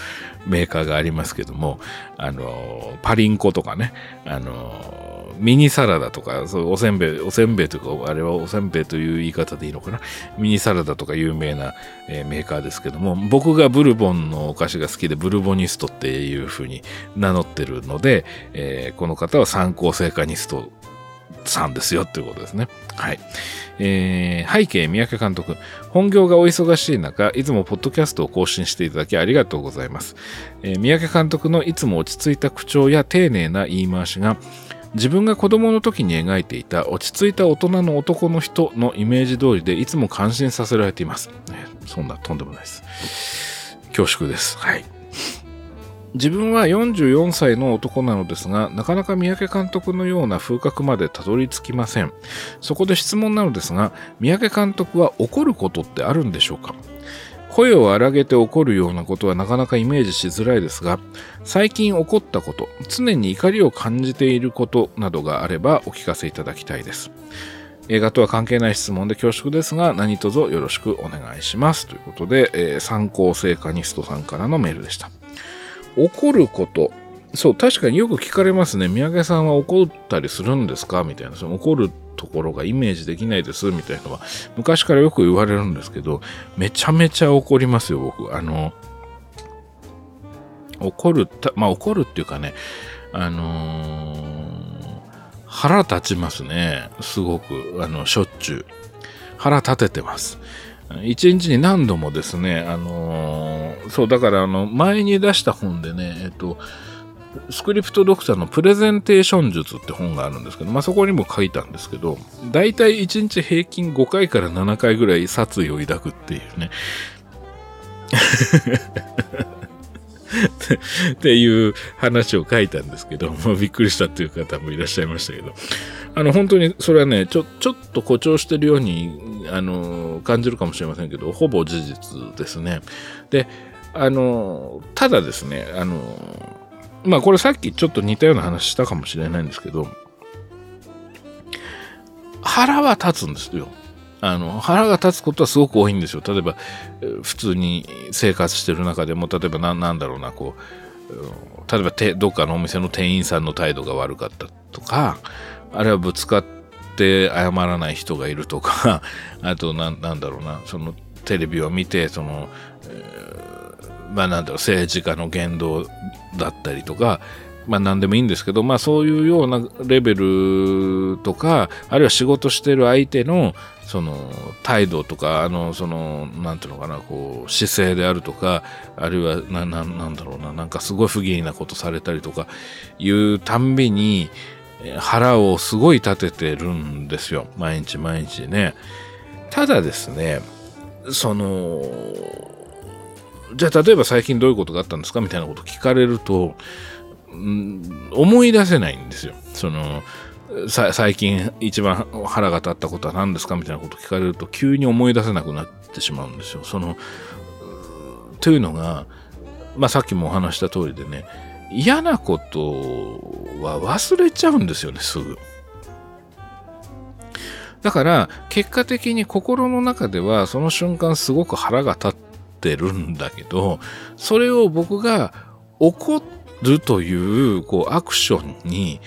メーカーがありますけども、あの、パリンコとかね、あの、ミニサラダとか、そうおせんべい、おせんべいというか、あれはおせんべいという言い方でいいのかな。ミニサラダとか有名な、えー、メーカーですけども、僕がブルボンのお菓子が好きで、ブルボニストっていう風に名乗ってるので、えー、この方は参考成果ニストさんですよっていうことですね。はい。えー、背景、三宅監督。本業がお忙しい中、いつもポッドキャストを更新していただきありがとうございます。えー、三宅監督のいつも落ち着いた口調や丁寧な言い回しが、自分が子供の時に描いていた落ち着いた大人の男の人のイメージ通りでいつも感心させられています。そんなとんでもないです。恐縮です。はい。自分は44歳の男なのですが、なかなか三宅監督のような風格までたどり着きません。そこで質問なのですが、三宅監督は怒ることってあるんでしょうか？声を荒げて怒るようなことはなかなかイメージしづらいですが、最近起こったこと、常に怒りを感じていることなどがあればお聞かせいただきたいです。映画とは関係ない質問で恐縮ですが、何卒よろしくお願いします。ということで、えー、参考成果ニストさんからのメールでした。怒ること。そう、確かによく聞かれますね。宮家さんは怒ったりするんですか？みたいな。その怒るところがイメージできないです、みたいなのは、昔からよく言われるんですけど、めちゃめちゃ怒りますよ、僕。あの、怒る、まあ怒るっていうかね、あのー、腹立ちますね。すごく、あの、しょっちゅう。腹立ててます。一日に何度もですね、あのー、そう、だからあの、前に出した本でね、えっと、スクリプトドクターのプレゼンテーション術って本があるんですけど、まあ、そこにも書いたんですけど、だいたい1日平均5回から7回ぐらい殺意を抱くっていうね。っていう話を書いたんですけど、まあ、びっくりしたっていう方もいらっしゃいましたけど、あの、本当にそれはね、ちょ、ちょっと誇張してるように、あの、感じるかもしれませんけど、ほぼ事実ですね。で、あの、ただですね、あの、まあこれさっきちょっと似たような話したかもしれないんですけど、腹は立つんですよ。あの、腹が立つことはすごく多いんですよ。例えば、普通に生活してる中でも、例えばな、なんだろうな、こう、例えばて、どっかのお店の店員さんの態度が悪かったとか、あるいはぶつかって謝らない人がいるとか、あとな、なんだろうな、その、テレビを見て、その、えー、まあなんだろう、政治家の言動だったりとか、まあ何でもいいんですけど、まあそういうようなレベルとか、あるいは仕事してる相手のその態度とか、あの、その、なんていうのかな、こう、姿勢であるとか、あるいは、な、ななんだろうな、なんかすごい不義理なことされたりとか、いうたんびに、腹をすごい立ててるんですよ。毎日毎日ね。ただですね、その、じゃあ例えば最近どういうことがあったんですか？みたいなこと聞かれると、うん思い出せないんですよ。その、最近一番腹が立ったことは何ですか？みたいなこと聞かれると急に思い出せなくなってしまうんですよ。その、というのが、まあさっきもお話した通りでね、嫌なことは忘れちゃうんですよね、すぐ。だから、結果的に心の中では、その瞬間すごく腹が立っってるんだけど、それを僕が怒るという、こう、アクションに、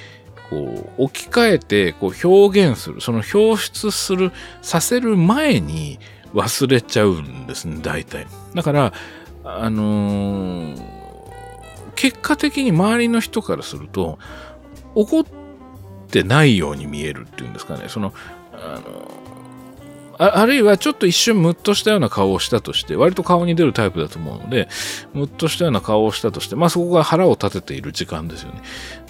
こう、置き換えて、こう、表現する、その表出する、させる前に忘れちゃうんですね、大体。だから、あのー、結果的に周りの人からすると、怒ってないように見えるっていうんですかね、その、あのあるいはちょっと一瞬ムッとしたような顔をしたとして、割と顔に出るタイプだと思うので、ムッとしたような顔をしたとして、まあそこが腹を立てている時間ですよね。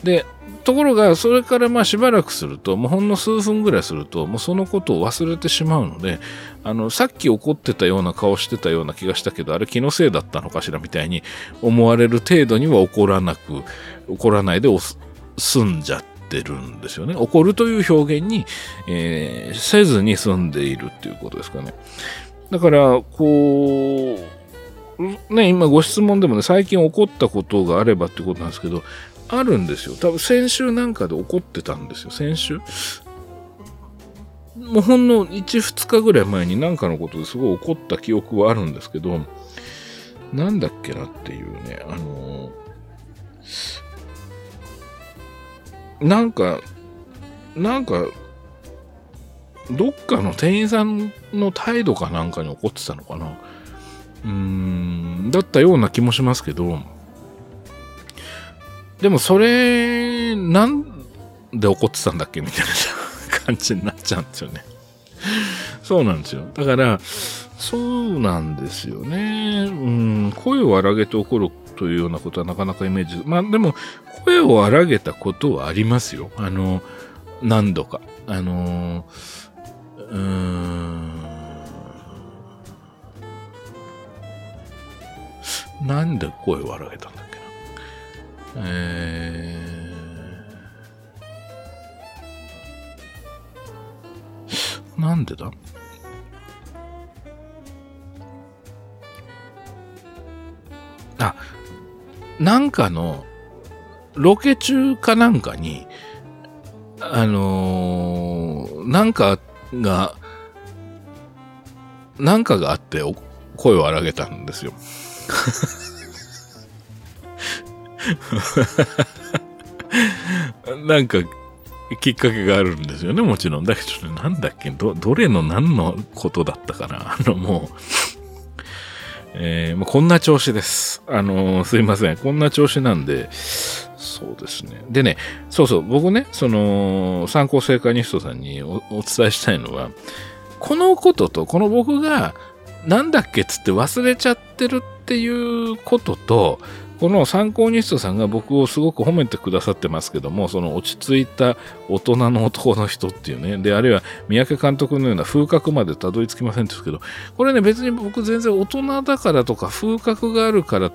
で、ところが、それからまあしばらくすると、もうほんの数分ぐらいすると、もうそのことを忘れてしまうので、あの、さっき怒ってたような顔してたような気がしたけど、あれ気のせいだったのかしらみたいに思われる程度には怒らなく、怒らないで済んじゃって、るんですよね。怒るという表現に、えー、せずに済んでいるっていうことですかね。だから、こう、ね、今ご質問でもね、最近起こったことがあればってことなんですけど、あるんですよ。多分先週なんかで起こってたんですよ。先週？もうほんの1、2日ぐらい前に何かのことですごい怒った記憶はあるんですけど、なんだっけなっていうね、あのなんか、なんか、どっかの店員さんの態度かなんかに怒ってたのかな。うーん、だったような気もしますけど、でもそれ、なんで怒ってたんだっけみたいな 感じになっちゃうんですよね。そうなんですよ。だから、そうなんですよね。うん、声を荒げて怒るというようなことはなかなかイメージ。まあでも、声を荒げたことはありますよ。あの、何度か。あの、うーん。なんで声を荒げたんだっけな。えー、なんでだ？あ、なんかの、ロケ中かなんかに、あのー、なんかが、なんかがあって声を荒げたんですよ。なんか、きっかけがあるんですよね、もちろん。だけど、なんだっけど、どれの何のことだったかな あの、もう、えー、まあ、こんな調子です。あのー、すいません。こんな調子なんで、そうですね。でね、そうそう、僕ね、その、参考聖火ニストさんにお伝えしたいのは、このことと、この僕が、なんだっけっつって忘れちゃってるっていうことと、この参考ニストさんが僕をすごく褒めてくださってますけども、その落ち着いた大人の男の人っていうね、で、あるいは三宅監督のような風格までたどり着きませんですけど、これね、別に僕全然大人だからとか風格があるから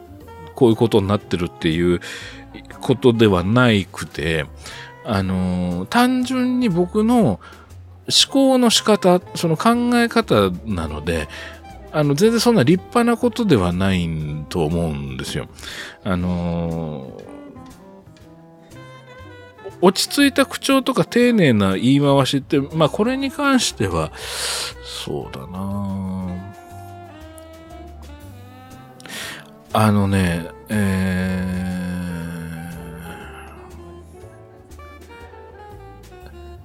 こういうことになってるっていうことではないくて、あのー、単純に僕の思考の仕方、その考え方なので、あの、全然そんな立派なことではないと思うんですよ。あのー、落ち着いた口調とか丁寧な言い回しって、まあこれに関しては、そうだなあのね、え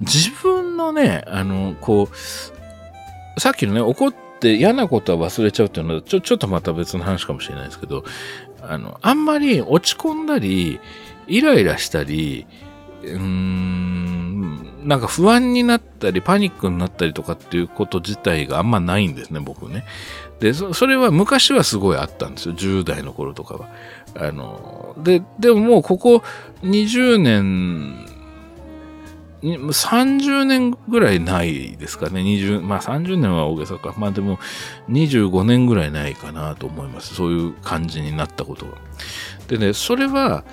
ー、自分のね、あの、こう、さっきのね、怒ってって嫌なことは忘れちゃうっていうのはちょ、ちょっとまた別の話かもしれないですけど、あの、あんまり落ち込んだり、イライラしたり、うーん、なんか不安になったり、パニックになったりとかっていうこと自体があんまないんですね、僕ね。で、そそれは昔はすごいあったんですよ、10代の頃とかは。あの、で、でももうここ20年30年ぐらいないですかね。20、まあ30年は大げさか。まあでも25年ぐらいないかなと思います。そういう感じになったことは。でね、それは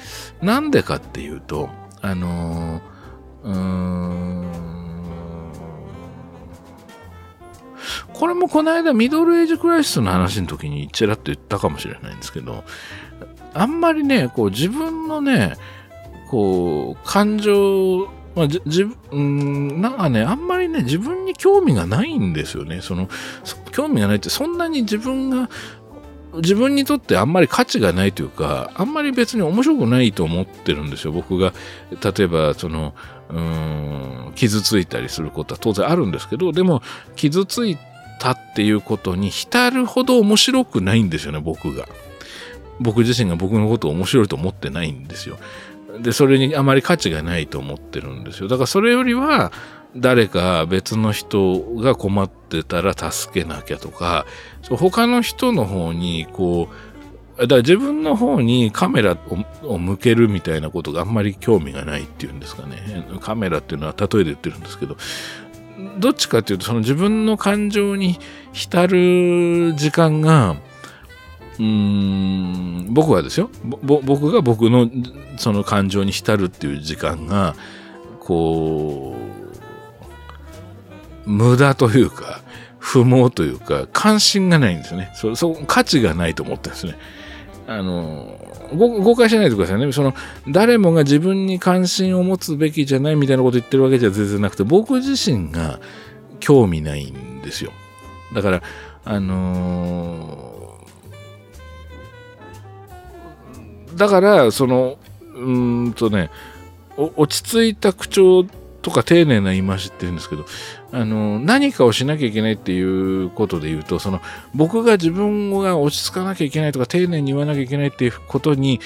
なんでかっていうと、あのー、うーん、これもこの間ミドルエイジクライシスの話の時にちらっと言ったかもしれないんですけど、あんまりね、こう自分のね、こう、感情まあ、じ、じ、うん、なんかね、あんまりね、自分に興味がないんですよね。その、興味がないって、そんなに自分が自分にとってあんまり価値がないというか、あんまり別に面白くないと思ってるんですよ。僕が、例えば、その、うん、傷ついたりすることは当然あるんですけど、でも、傷ついたっていうことに浸るほど面白くないんですよね、僕が。僕自身が僕のことを面白いと思ってないんですよ。で、それにあまり価値がないと思ってるんですよ。だからそれよりは、誰か別の人が困ってたら助けなきゃとか、他の人の方にこう、だから自分の方にカメラを向けるみたいなことがあんまり興味がないっていうんですかね。カメラっていうのは例えで言ってるんですけど、どっちかっていうとその自分の感情に浸る時間が、うん、僕はですよ。僕が僕のその感情に浸るっていう時間が、こう、無駄というか、不毛というか、関心がないんですよね。そ、そ、価値がないと思ってるんですね。あの、誤解しないでくださいね。その、誰もが自分に関心を持つべきじゃないみたいなこと言ってるわけじゃ全然なくて、僕自身が興味ないんですよ。だから、あのー、だから、その、うんとね、落ち着いた口調とか丁寧な言い回しって言うんですけど、あの、何かをしなきゃいけないっていうことで言うと、その、僕が自分が落ち着かなきゃいけないとか、丁寧に言わなきゃいけないっていうことに、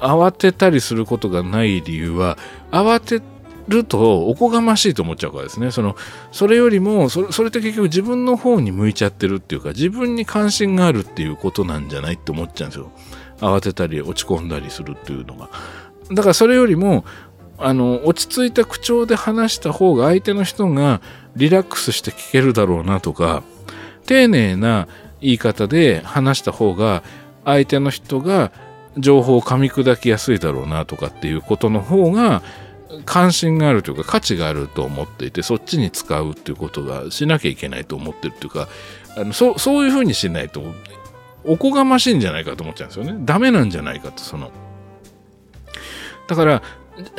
慌てたりすることがない理由は、慌てるとおこがましいと思っちゃうからですね。その、それよりも、それそれって結局自分の方に向いちゃってるっていうか、自分に関心があるっていうことなんじゃないって思っちゃうんですよ。慌てたり落ち込んだりするっていうのが。だからそれよりも、あの、落ち着いた口調で話した方が相手の人がリラックスして聞けるだろうなとか、丁寧な言い方で話した方が相手の人が情報を噛み砕きやすいだろうなとかっていうことの方が関心があるというか価値があると思っていてそっちに使うっていうことがしなきゃいけないと思ってるっていうかあのそそういうふうにしないとおこがましいんじゃないかと思っちゃうんですよねダメなんじゃないかとそのだから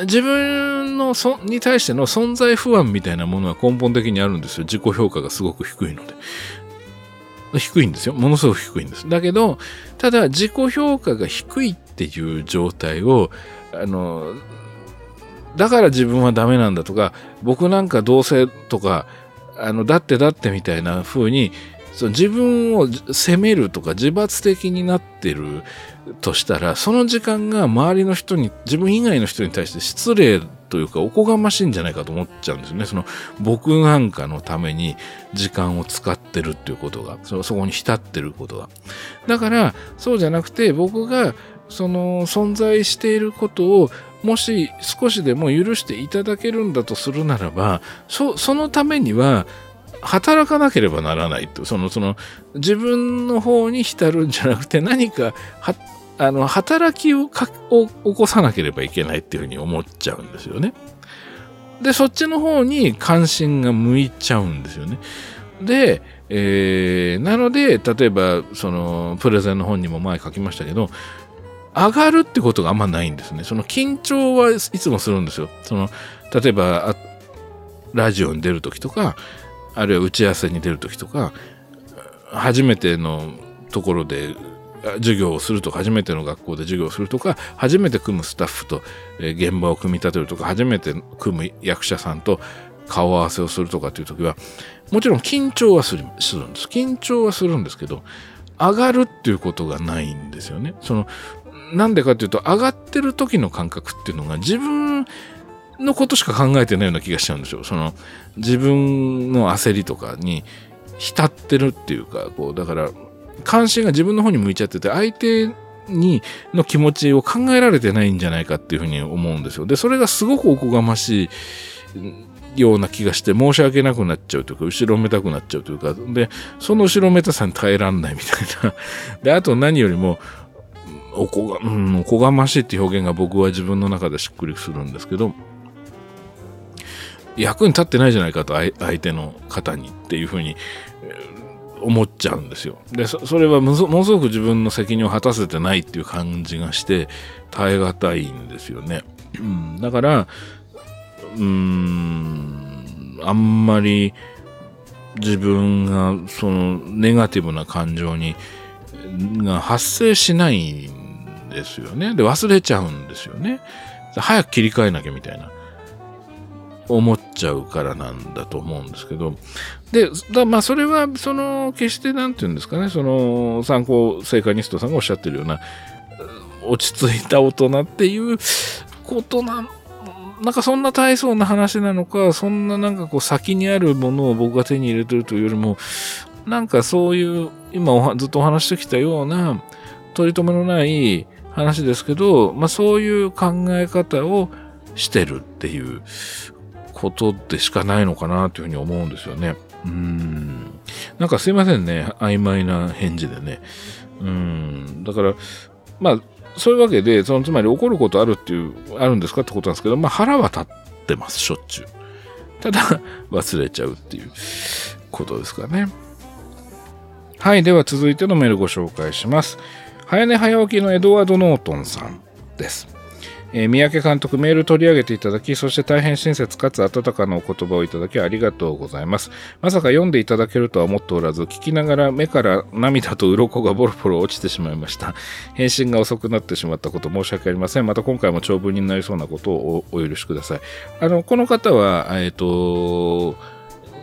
自分のそに対しての存在不安みたいなものは根本的にあるんですよ。自己評価がすごく低いので。低いんですよ。ものすごく低いんです。だけど、ただ自己評価が低いっていう状態を、あの、だから自分はダメなんだとか、僕なんかどうせとか、あの、だってだってみたいな風にその自分を責めるとか自罰的になってるとしたら、その時間が周りの人に、自分以外の人に対して失礼というかおこがましいんじゃないかと思っちゃうんですよね。その僕なんかのために時間を使ってるっていうことが、そそこに浸ってることが。だから、そうじゃなくて僕がその存在していることをもし少しでも許していただけるんだとするならば、そそのためには働かなければならないと。その、その、自分の方に浸るんじゃなくて、何か、は、あの、働きをかを起こさなければいけないっていうふうに思っちゃうんですよね。で、そっちの方に関心が向いちゃうんですよね。で、えー、なので、例えば、その、プレゼンの本にも前書きましたけど、上がるってことがあんまないんですね。その緊張はいつもするんですよ。その、例えば、ラジオに出るときとか、あるいは打ち合わせに出る時とか初めてのところで授業をするとか初めての学校で授業をするとか初めて組むスタッフと現場を組み立てるとか初めて組む役者さんと顔合わせをするとかっていう時はもちろん緊張はするんです。緊張はするんですけど上がるっていうことがないんですよね。そのなんでかっていうと上がってる時の感覚っていうのが自分のことしか考えてないような気がしちゃうんですよ。その自分の焦りとかに浸ってるっていうか、こう、だから関心が自分の方に向いちゃってて、相手にの気持ちを考えられてないんじゃないかっていうふうに思うんですよ。で、それがすごくおこがましいような気がして申し訳なくなっちゃうというか、後ろめたくなっちゃうというか、で、その後ろめたさに耐えらんないみたいな。で、あと何よりも、おこが、うん、おこがましいって表現が僕は自分の中でしっくりするんですけど、役に立ってないじゃないかと相手の方にっていうふうに思っちゃうんですよ。でそれはものすごく自分の責任を果たせてないっていう感じがして耐え難いんですよね。うん、だからうーんあんまり自分がそのネガティブな感情にが発生しないんですよね。で、忘れちゃうんですよね。早く切り替えなきゃみたいな。思っちゃうからなんだと思うんですけど。で、だまあ、それは、その、決してなんて言うんですかね、その、参考聖火ニストさんがおっしゃってるような、落ち着いた大人っていうことな、なんかそんな大層な話なのか、そんななんかこう先にあるものを僕が手に入れてるというよりも、なんかそういう、今ずっとお話してきたような、取り留めのない話ですけど、まあそういう考え方をしてるっていうことでしかないのかなというふうに思うんですよね。うん。なんかすいませんね。曖昧な返事でね。うん。だから、まあ、そういうわけで、そのつまり怒ることあるっていう、あるんですかってことなんですけど、まあ腹は立ってます、しょっちゅう。ただ、忘れちゃうっていうことですかね。はい、では続いてのメールご紹介します。早寝早起きのエドワード・ノートンさんです。えー、三宅監督メール取り上げていただき、そして大変親切かつ温かなお言葉をいただきありがとうございます。まさか読んでいただけるとは思っておらず、聞きながら目から涙と鱗がボロボロ落ちてしまいました。返信が遅くなってしまったこと申し訳ありません。また今回も長文になりそうなことをお許しください。あの、この方は、えっ、ー、と、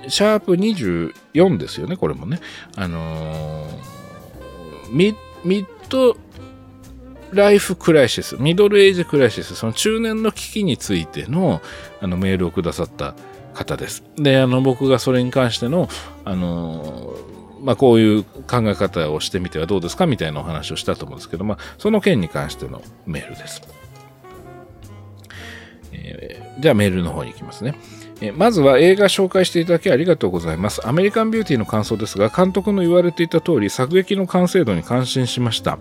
シャープ24ですよね、これもね。あのー、ミッドライフクライシス、ミドルエイジクライシス、その中年の危機についてのあのメールをくださった方です。で、あの僕がそれに関しての、あのまあ、こういう考え方をしてみてはどうですかみたいなお話をしたと思うんですけど、まあ、その件に関してのメールです。えー、じゃあメールの方に行きますね。まずは映画紹介していただきありがとうございます。アメリカンビューティーの感想ですが、監督の言われていた通り、作劇の完成度に感心しました。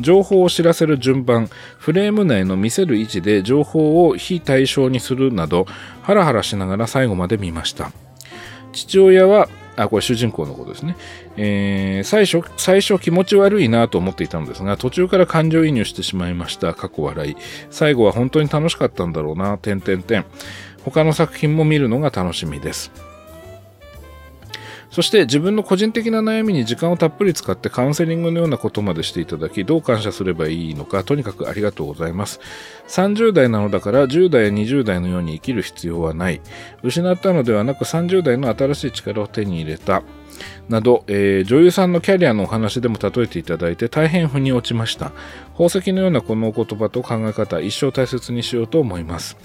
情報を知らせる順番、フレーム内の見せる位置で情報を非対称にするなど、ハラハラしながら最後まで見ました。父親はあ、これ主人公のことですね。えー、最初、最初気持ち悪いなと思っていたのですが、途中から感情移入してしまいました。過去笑い。最後は本当に楽しかったんだろうな、点々点。他の作品も見るのが楽しみです。そして自分の個人的な悩みに時間をたっぷり使ってカウンセリングのようなことまでしていただき、どう感謝すればいいのか、とにかくありがとうございます。30代なのだから10代や20代のように生きる必要はない。失ったのではなく30代の新しい力を手に入れた。など、えー、女優さんのキャリアのお話でも例えていただいて大変腑に落ちました。宝石のようなこのお言葉と考え方、一生大切にしようと思います。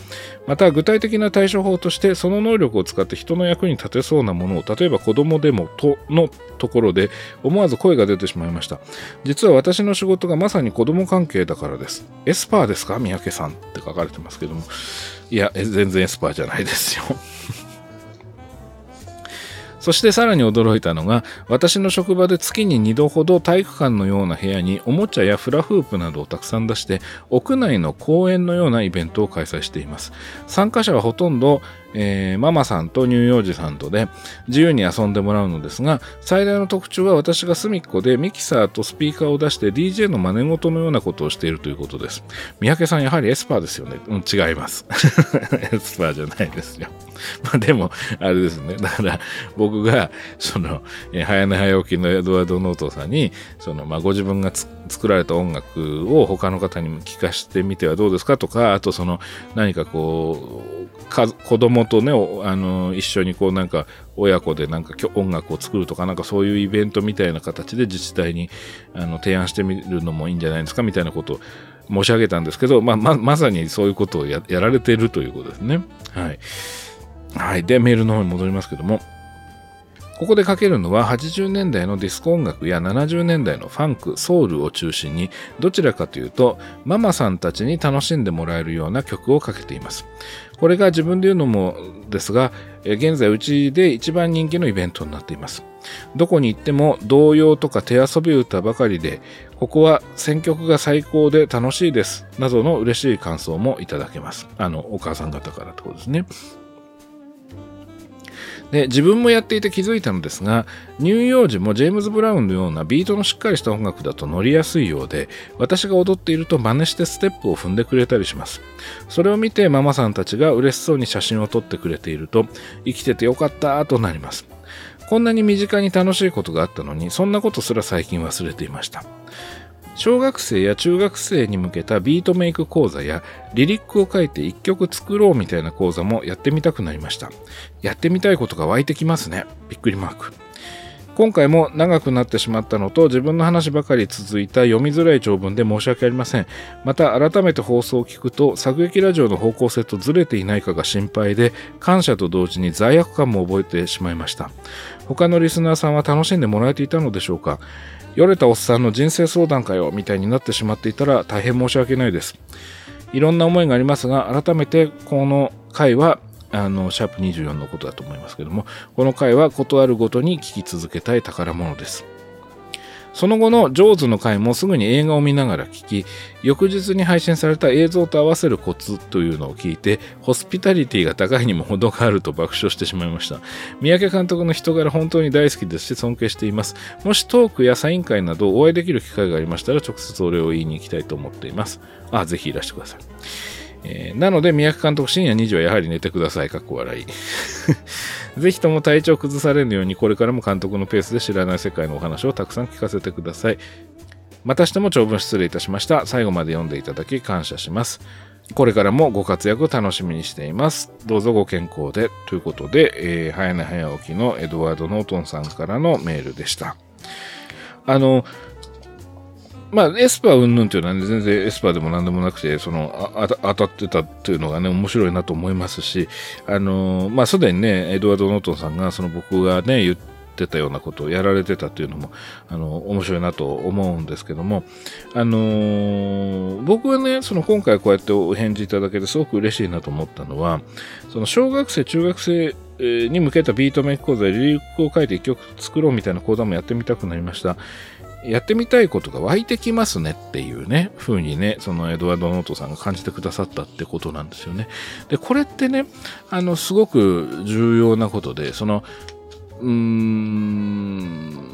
また、具体的な対処法として、その能力を使って人の役に立てそうなものを、例えば子供でもとのところで、思わず声が出てしまいました。実は私の仕事がまさに子供関係だからです。エスパーですか？三宅さんって書かれてますけども。いや、全然エスパーじゃないですよ。そしてさらに驚いたのが、私の職場で月に2度ほど体育館のような部屋におもちゃやフラフープなどをたくさん出して、屋内の公園のようなイベントを開催しています。参加者はほとんどえー、ママさんと乳幼児さんとで自由に遊んでもらうのですが、最大の特徴は私が隅っこでミキサーとスピーカーを出して DJ の真似事のようなことをしているということです。三宅さん、やはりエスパーですよね。うん、違います。エスパーじゃないですよ。まあでも、あれですね。だから、僕が、その、え、早寝早起きのエドワード・ノートンさんに、その、まあ、ご自分が作られた音楽を他の方にも聞かせてみてはどうですかとか、あとその、何かこう、か子供とね、あの、一緒にこうなんか、親子でなんか音楽を作るとか、なんかそういうイベントみたいな形で自治体にあの提案してみるのもいいんじゃないですかみたいなことを申し上げたんですけど、まあ、ま、まさにそういうことをやられているということですね。はい。はい。で、メールの方に戻りますけども、ここでかけるのは80年代のディスコ音楽や70年代のファンク、ソウルを中心にどちらかというとママさんたちに楽しんでもらえるような曲をかけています。これが自分で言うのもですが、現在うちで一番人気のイベントになっています。どこに行っても童謡とか手遊び歌ばかりで、ここは選曲が最高で楽しいです。などの嬉しい感想もいただけます。あの、お母さん方からってことですね。で自分もやっていて気づいたのですが乳幼児もジェームズ・ブラウンのようなビートのしっかりした音楽だと乗りやすいようで私が踊っていると真似してステップを踏んでくれたりしますそれを見てママさんたちが嬉しそうに写真を撮ってくれていると生きててよかったとなりますこんなに身近に楽しいことがあったのに、そんなことすら最近忘れていました。小学生や中学生に向けたビートメイク講座やリリックを書いて一曲作ろうみたいな講座もやってみたくなりました。やってみたいことが湧いてきますね。びっくりマーク。今回も長くなってしまったのと自分の話ばかり続いた読みづらい長文で申し訳ありません。また改めて放送を聞くと作劇ラジオの方向性とずれていないかが心配で感謝と同時に罪悪感も覚えてしまいました。他のリスナーさんは楽しんでもらえていたのでしょうかよれたおっさんの人生相談会をみたいになってしまっていたら大変申し訳ないです。いろんな思いがありますが改めてこの回はあの、シャープ24のことだと思いますけども、この回はことあるごとに聞き続けたい宝物です。その後のジョーズの回もすぐに映画を見ながら聞き、翌日に配信された映像と合わせるコツというのを聞いて、ホスピタリティが高いにも程があると爆笑してしまいました。三宅監督の人柄本当に大好きですし尊敬しています。もしトークやサイン会などお会いできる機会がありましたら直接お礼を言いに行きたいと思っています。あ、ぜひいらしてください。えー、なので、宮城監督深夜2時はやはり寝てください。かっこ笑い。ぜひとも体調崩されぬように、これからも監督のペースで知らない世界のお話をたくさん聞かせてください。またしても長文失礼いたしました。最後まで読んでいただき感謝します。これからもご活躍を楽しみにしています。どうぞご健康で。ということで、えー、早寝早起きのエドワード・ノートンさんからのメールでした。あの、まあ、エスパー云々っていうのはね、全然エスパーでも何でもなくて、その、当たってたっていうのがね、面白いなと思いますし、あのまあ、すでにね、エドワード・ノートンさんが、その僕がね、言ってたようなことをやられてたっていうのも、あの、面白いなと思うんですけども、あのー、僕はね、その今回こうやってお返事いただけてすごく嬉しいなと思ったのは、その小学生、中学生に向けたビートメイク講座でリリックを書いて一曲作ろうみたいな講座もやってみたくなりました。やってみたいことが湧いてきますねっていうね、風にね、そのエドワード・ノートさんが感じてくださったってことなんですよね。で、これってね、あの、すごく重要なことで、その、うーん、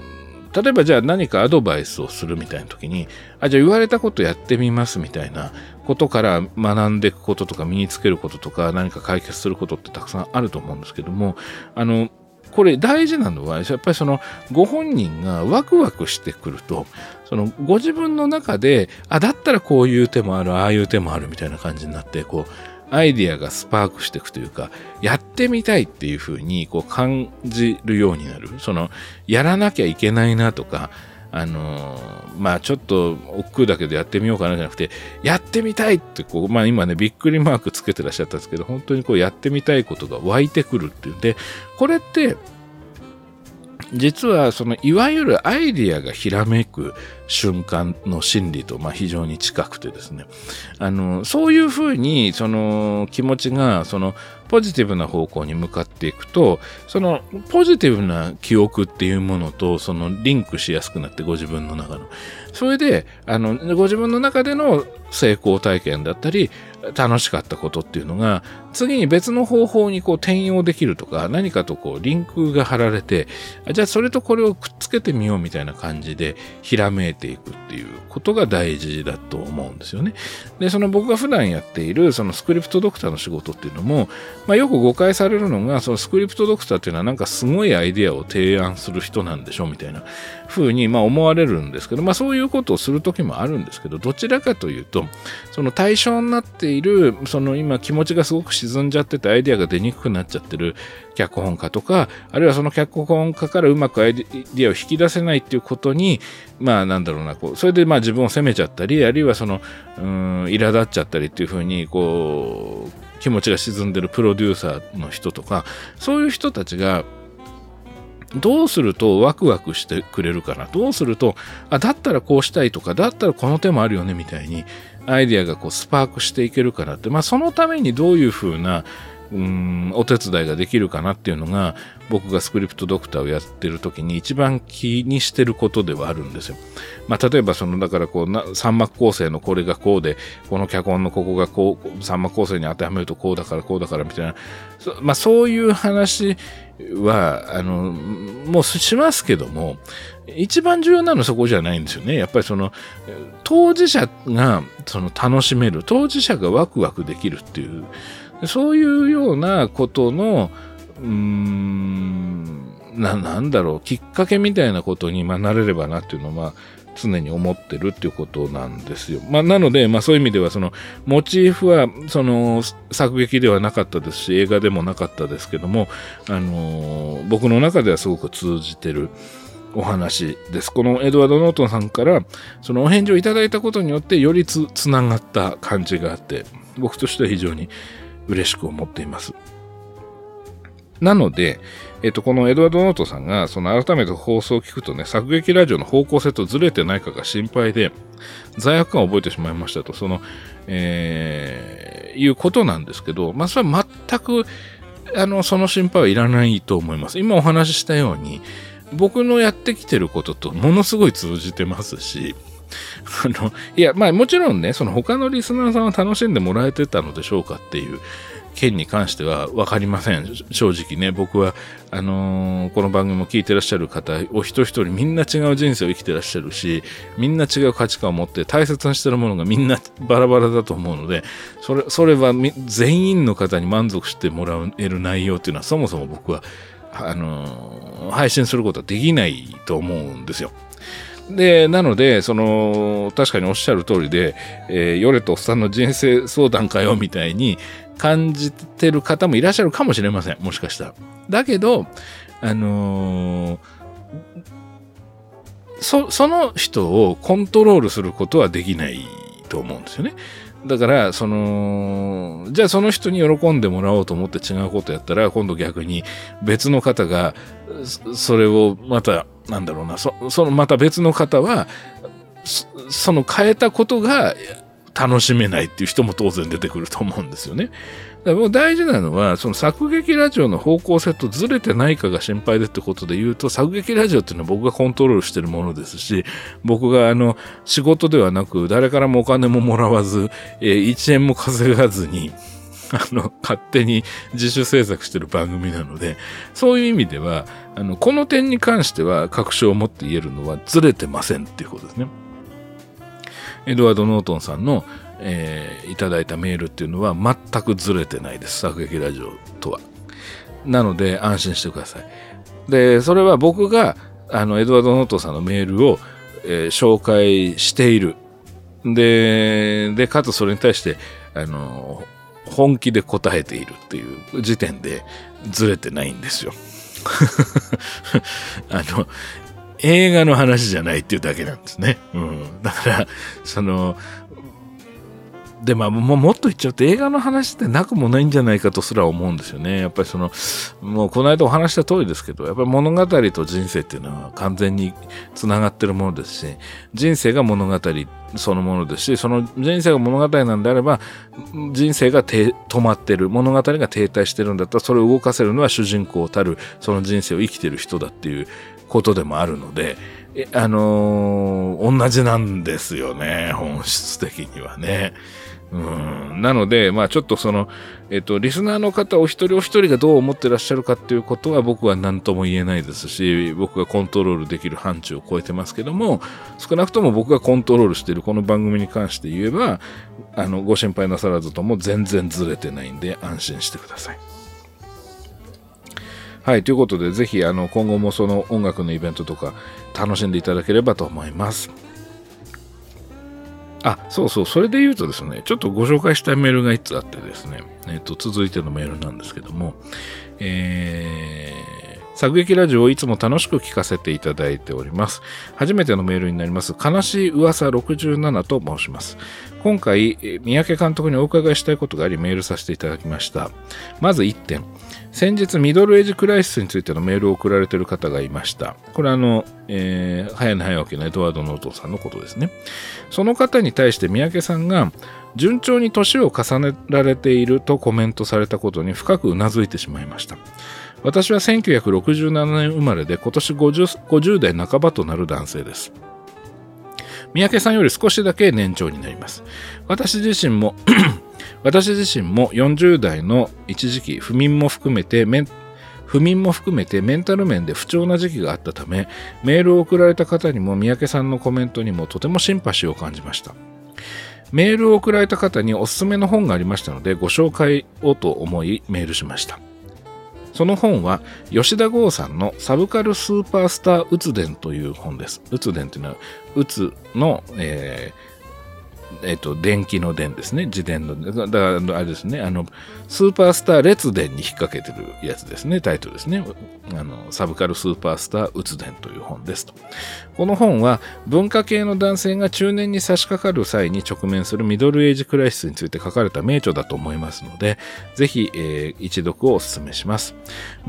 例えばじゃあ何かアドバイスをするみたいな時に、あ、じゃあ言われたことやってみますみたいなことから学んでいくこととか身につけることとか何か解決することってたくさんあると思うんですけども、あの、これ大事なのは、やっぱりそのご本人がワクワクしてくると、そのご自分の中で、あ、だったらこういう手もある、ああいう手もあるみたいな感じになって、こう、アイディアがスパークしていくというか、やってみたいっていうふうにこう感じるようになる。その、やらなきゃいけないなとか、あのー、まあちょっと億劫だけどやってみようかなじゃなくて、やってみたいってこう、まあ今ね、びっくりマークつけてらっしゃったんですけど、本当にこうやってみたいことが湧いてくるっていうんで、これって、実はそのいわゆるアイディアがひらめく瞬間の心理とまあ非常に近くてですね。あのそういうふうにその気持ちがそのポジティブな方向に向かっていくと、そのポジティブな記憶っていうものと、そのリンクしやすくなって、ご自分の中の。それで、あの、ご自分の中での成功体験だったり、楽しかったことっていうのが、次に別の方法にこう転用できるとか、何かとこうリンクが貼られて、じゃあそれとこれをくっつけてみようみたいな感じで、ひらめいていくっていうことが大事だと思うんですよね。で、その僕が普段やっている、そのスクリプトドクターの仕事っていうのも、まあ、よく誤解されるのが、そのスクリプトドクターっていうのはなんかすごいアイデアを提案する人なんでしょみたいな風にまあ思われるんですけど、まあそういうことをする時もあるんですけど、どちらかというと、その対象になってている、その今気持ちがすごく沈んじゃっててアイデアが出にくくなっちゃってる脚本家とか、あるいはその脚本家からうまくアイディアを引き出せないっていうことに、まあなんだろうな、こう、それでまあ自分を責めちゃったり、あるいはその、うん、苛立っちゃったりっていうふうに、こう、気持ちが沈んでるプロデューサーの人とか、そういう人たちが、どうするとワクワクしてくれるかなどうすると、あ、だったらこうしたいとか、だったらこの手もあるよねみたいに、アイディアがこうスパークしていけるかなって、まあそのためにどういうふうな、うんお手伝いができるかなっていうのが僕がスクリプトドクターをやってる時に一番気にしてることではあるんですよ。まあ、例えばそのだからこうな三幕構成のこれがこうでこの脚本のここがこう三幕構成に当てはめるとこうだからこうだからみたいなそ,、まあ、そういう話はあのもうしますけども一番重要なのはそこじゃないんですよね。やっぱりその当事者がその楽しめる当事者がワクワクできるっていうそういうようなことの、うーん、な、なんだろう、きっかけみたいなことに、まあ、なれればなっていうのは、常に思ってるっていうことなんですよ。まあ、なので、まあ、そういう意味では、その、モチーフは、その、作劇ではなかったですし、映画でもなかったですけども、あのー、僕の中ではすごく通じてるお話です。このエドワード・ノートンさんから、そのお返事をいただいたことによって、よりつ、つながった感じがあって、僕としては非常に嬉しく思っています。なので、えっと、このエドワード・ノートさんが、その改めて放送を聞くとね、作劇ラジオの方向性とずれてないかが心配で、罪悪感を覚えてしまいましたと、その、えー、いうことなんですけど、まあ、それは全く、あの、その心配はいらないと思います。今お話ししたように、僕のやってきてることとものすごい通じてますし、あの、いや、まあもちろんね、その他のリスナーさんは楽しんでもらえてたのでしょうかっていう件に関しては分かりません。正直ね、僕は、あのー、この番組も聞いてらっしゃる方、お一人一人みんな違う人生を生きてらっしゃるし、みんな違う価値観を持って大切にしてるものがみんなバラバラだと思うので、それ、それは全員の方に満足してもらえる内容っていうのはそもそも僕は、あのー、配信することはできないと思うんですよ。で、なので、その、確かにおっしゃる通りで、えー、ヨレとおっさんの人生相談かよ、みたいに感じてる方もいらっしゃるかもしれません。もしかしたら。だけど、あのー、そ、その人をコントロールすることはできないと思うんですよね。だから、その、じゃあその人に喜んでもらおうと思って違うことやったら、今度逆に別の方が、それをまた、なんだろうな、そのまた別の方は、その変えたことが楽しめないっていう人も当然出てくると思うんですよね。だから大事なのは、その作劇ラジオの方向性とずれてないかが心配でってことで言うと、作劇ラジオっていうのは僕がコントロールしてるものですし、僕があの、仕事ではなく、誰からもお金ももらわず、えー、1円も稼がずに、あの、勝手に自主制作してる番組なので、そういう意味では、あの、この点に関しては確証を持って言えるのはずれてませんっていうことですね。エドワード・ノートンさんの、えー、いただいたメールっていうのは全くずれてないです。作劇ラジオとは。なので安心してください。で、それは僕が、あの、エドワード・ノートさんのメールを、えー、紹介している。で、で、かつそれに対して、あの、本気で答えているっていう時点でずれてないんですよ。あの、映画の話じゃないっていうだけなんですね。うん。だから、その、で、まあ、ももっと言っちゃうと映画の話ってなくもないんじゃないかとすら思うんですよね。やっぱりその、もうこの間お話した通りですけど、やっぱり物語と人生っていうのは完全につながってるものですし、人生が物語そのものですし、その人生が物語なんであれば、人生が止まってる、物語が停滞してるんだったら、それを動かせるのは主人公たる、その人生を生きてる人だっていうことでもあるので、あのー、同じなんですよね、本質的にはね。うん、なので、まあちょっとその、えっと、リスナーの方お一人お一人がどう思ってらっしゃるかっていうことは僕は何とも言えないですし、僕がコントロールできる範疇を超えてますけども、少なくとも僕がコントロールしているこの番組に関して言えば、あの、ご心配なさらずとも全然ずれてないんで安心してください。はい、ということで、ぜひ、あの、今後もその音楽のイベントとか楽しんでいただければと思います。あ、そうそう、それで言うとですね、ちょっとご紹介したいメールが1つあってですね、えっ、と、続いてのメールなんですけども、えー、作劇ラジオをいつも楽しく聞かせていただいております。初めてのメールになります。悲しい噂67と申します。今回、三宅監督にお伺いしたいことがありメールさせていただきました。まず1点。先日ミドルエイジクライシスについてのメールを送られている方がいました。これあの、えー、早寝早起きのエドワード・ノートさんのことですね。その方に対して三宅さんが順調に年を重ねられているとコメントされたことに深くうなずいてしまいました。私は1967年生まれで今年 50, 50代半ばとなる男性です。三宅さんより少しだけ年長になります。私自身も 私自身も40代の一時期、不眠も含めて不眠も含めてメンタル面で不調な時期があったため、メールを送られた方にも三宅さんのコメントにもとてもシンパシーを感じました。メールを送られた方におすすめの本がありましたので、ご紹介をと思いメールしました。その本は吉田剛さんのサブカルスーパースターうつ伝という本です。うつ伝というのは、うつの、えーえっ、と、電気の電ですね。自伝の。だから、あれですね。あの、スーパースター列伝に引っ掛けてるやつですね。タイトルですね。あの、サブカルスーパースターうつ伝という本ですと。この本は、文化系の男性が中年に差し掛かる際に直面するミドルエイジクライシスについて書かれた名著だと思いますので、ぜひ、えー、一読をお勧めします。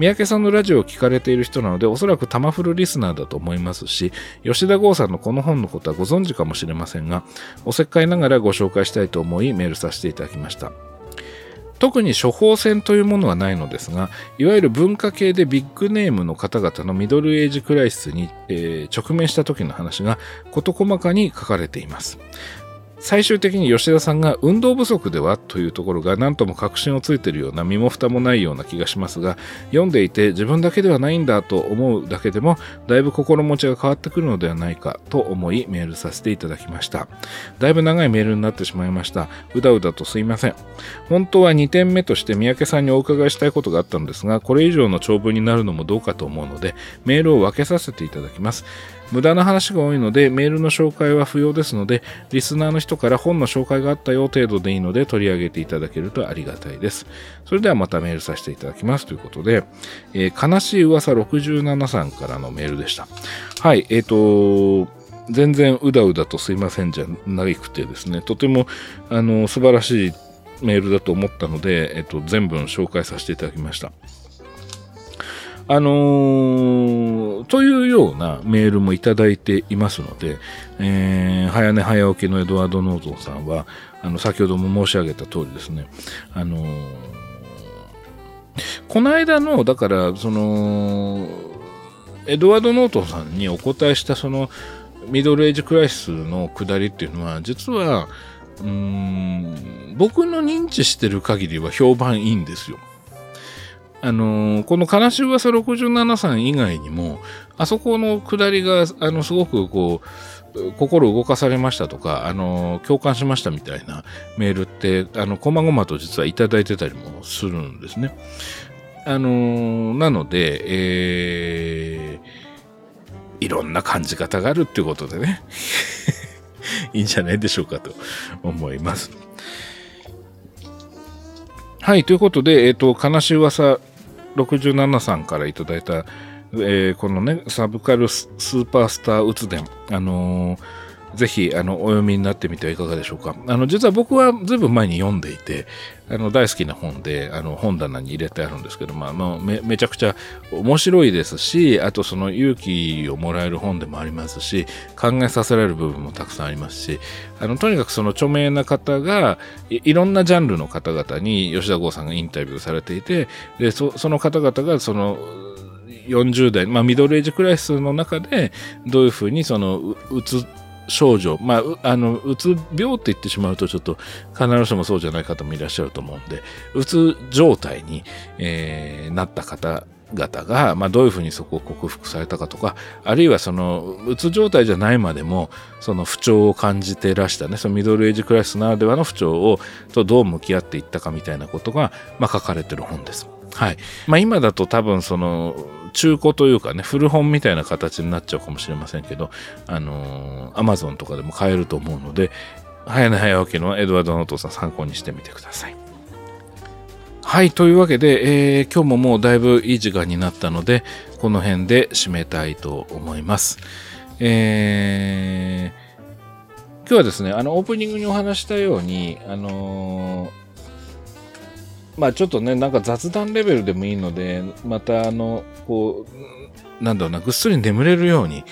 三宅さんのラジオを聞かれている人なので、おそらくタマフルリスナーだと思いますし、吉田剛さんのこの本のことはご存知かもしれませんが、おせっかいながらご紹介したいと思いメールさせていただきました。特に処方箋というものはないのですが、いわゆる文化系でビッグネームの方々のミドルエイジクライシスに、えー、直面した時の話が事細かに書かれています。最終的に吉田さんが運動不足ではというところが何とも確信をついているような身も蓋もないような気がしますが読んでいて自分だけではないんだと思うだけでもだいぶ心持ちが変わってくるのではないかと思いメールさせていただきました。だいぶ長いメールになってしまいました。うだうだとすいません。本当は2点目として三宅さんにお伺いしたいことがあったんですがこれ以上の長文になるのもどうかと思うのでメールを分けさせていただきます。無駄な話が多いのでメールの紹介は不要ですのでリスナーの人から本の紹介があったよ程度でいいので取り上げていただけるとありがたいです。それではまたメールさせていただきます。ということで、えー、悲しい噂67さんからのメールでした。はいえっ、ー、と全然うだうだとすいませんじゃなくてですねとてもあの素晴らしいメールだと思ったので、えっと、全文紹介させていただきました。あのー、というようなメールもいただいていますので、えー、早寝早起きのエドワード・ノートンさんは、あの、先ほども申し上げた通りですね、あのー、この間の、だから、その、エドワード・ノートンさんにお答えしたその、ミドルエイジクライシスの下りっていうのは、実は、うん、僕の認知してる限りは評判いいんですよ。あのー、この悲しい噂67さん以外にも、あそこの下りが、あの、すごくこう、心動かされましたとか、あの、共感しましたみたいなメールって、あの、こまごまと実はいただいてたりもするんですね。あの、なので、えー、いろんな感じ方があるっていうことでね、いいんじゃないでしょうかと思います。はい、ということで、えっ、ー、と、悲しい噂67さんからいただいた、えー、このね、サブカルスーパースターうつ伝、あのーぜひあのお読みになってみてはいかがでしょうか。あの実は僕はずいぶん前に読んでいて、あの大好きな本であの本棚に入れてあるんですけど、まあ、まあ、めめちゃくちゃ面白いですし、あとその勇気をもらえる本でもありますし、考えさせられる部分もたくさんありますし、あのとにかくその著名な方がい、ろんなジャンルの方々に吉田剛さんがインタビューされていて、でそその方々がその40代、まあ、ミドルエイジクライスの中でどういうふうにそのうつ症状、まあ、あの、うつ病って言ってしまうとちょっと必ずしもそうじゃない方もいらっしゃると思うんで、うつ状態に、えー、なった方々が、まあ、どういうふうにそこを克服されたかとか、あるいはその、うつ状態じゃないまでも、その不調を感じてらしたね、そのミドルエイジクラスならではの不調を、とどう向き合っていったかみたいなことが、まあ、書かれてる本です。はい。まあ、今だと多分その、中古というかね、古本みたいな形になっちゃうかもしれませんけど、あのー、アマゾンとかでも買えると思うので、早寝早起きのエドワード・ノートさん参考にしてみてください。はい、というわけで、えー、今日ももうだいぶいい時間になったので、この辺で締めたいと思います。えー、今日はですね、あの、オープニングにお話したように、あのーまあちょっとね、なんか雑談レベルでもいいので、またあの、こう、なんだろうな、ぐっすり眠れるように、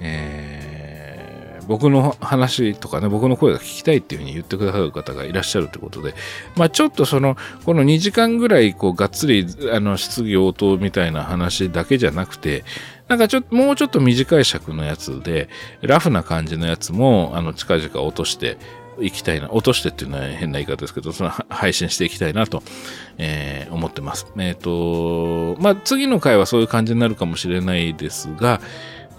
えー、僕の話とかね、僕の声が聞きたいっていうふうに言ってくださる方がいらっしゃるということで、まあちょっとその、この2時間ぐらい、こう、がっつり、あの、質疑応答みたいな話だけじゃなくて、なんかちょっと、もうちょっと短い尺のやつで、ラフな感じのやつも、あの、近々落として、いきたいな、落としてっていうのは変な言い方ですけど、その 配信していきたいなと、えー、思ってます。えっ、ー、と、まあ、次の回はそういう感じになるかもしれないですが、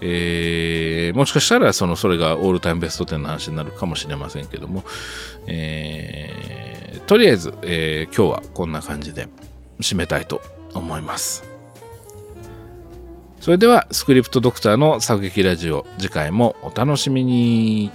えー、もしかしたらそのそれがオールタイムベスト10の話になるかもしれませんけども、えー、とりあえず、えー、今日はこんな感じで締めたいと思いますそれではスクリプトドクターの作劇ラジオ次回もお楽しみに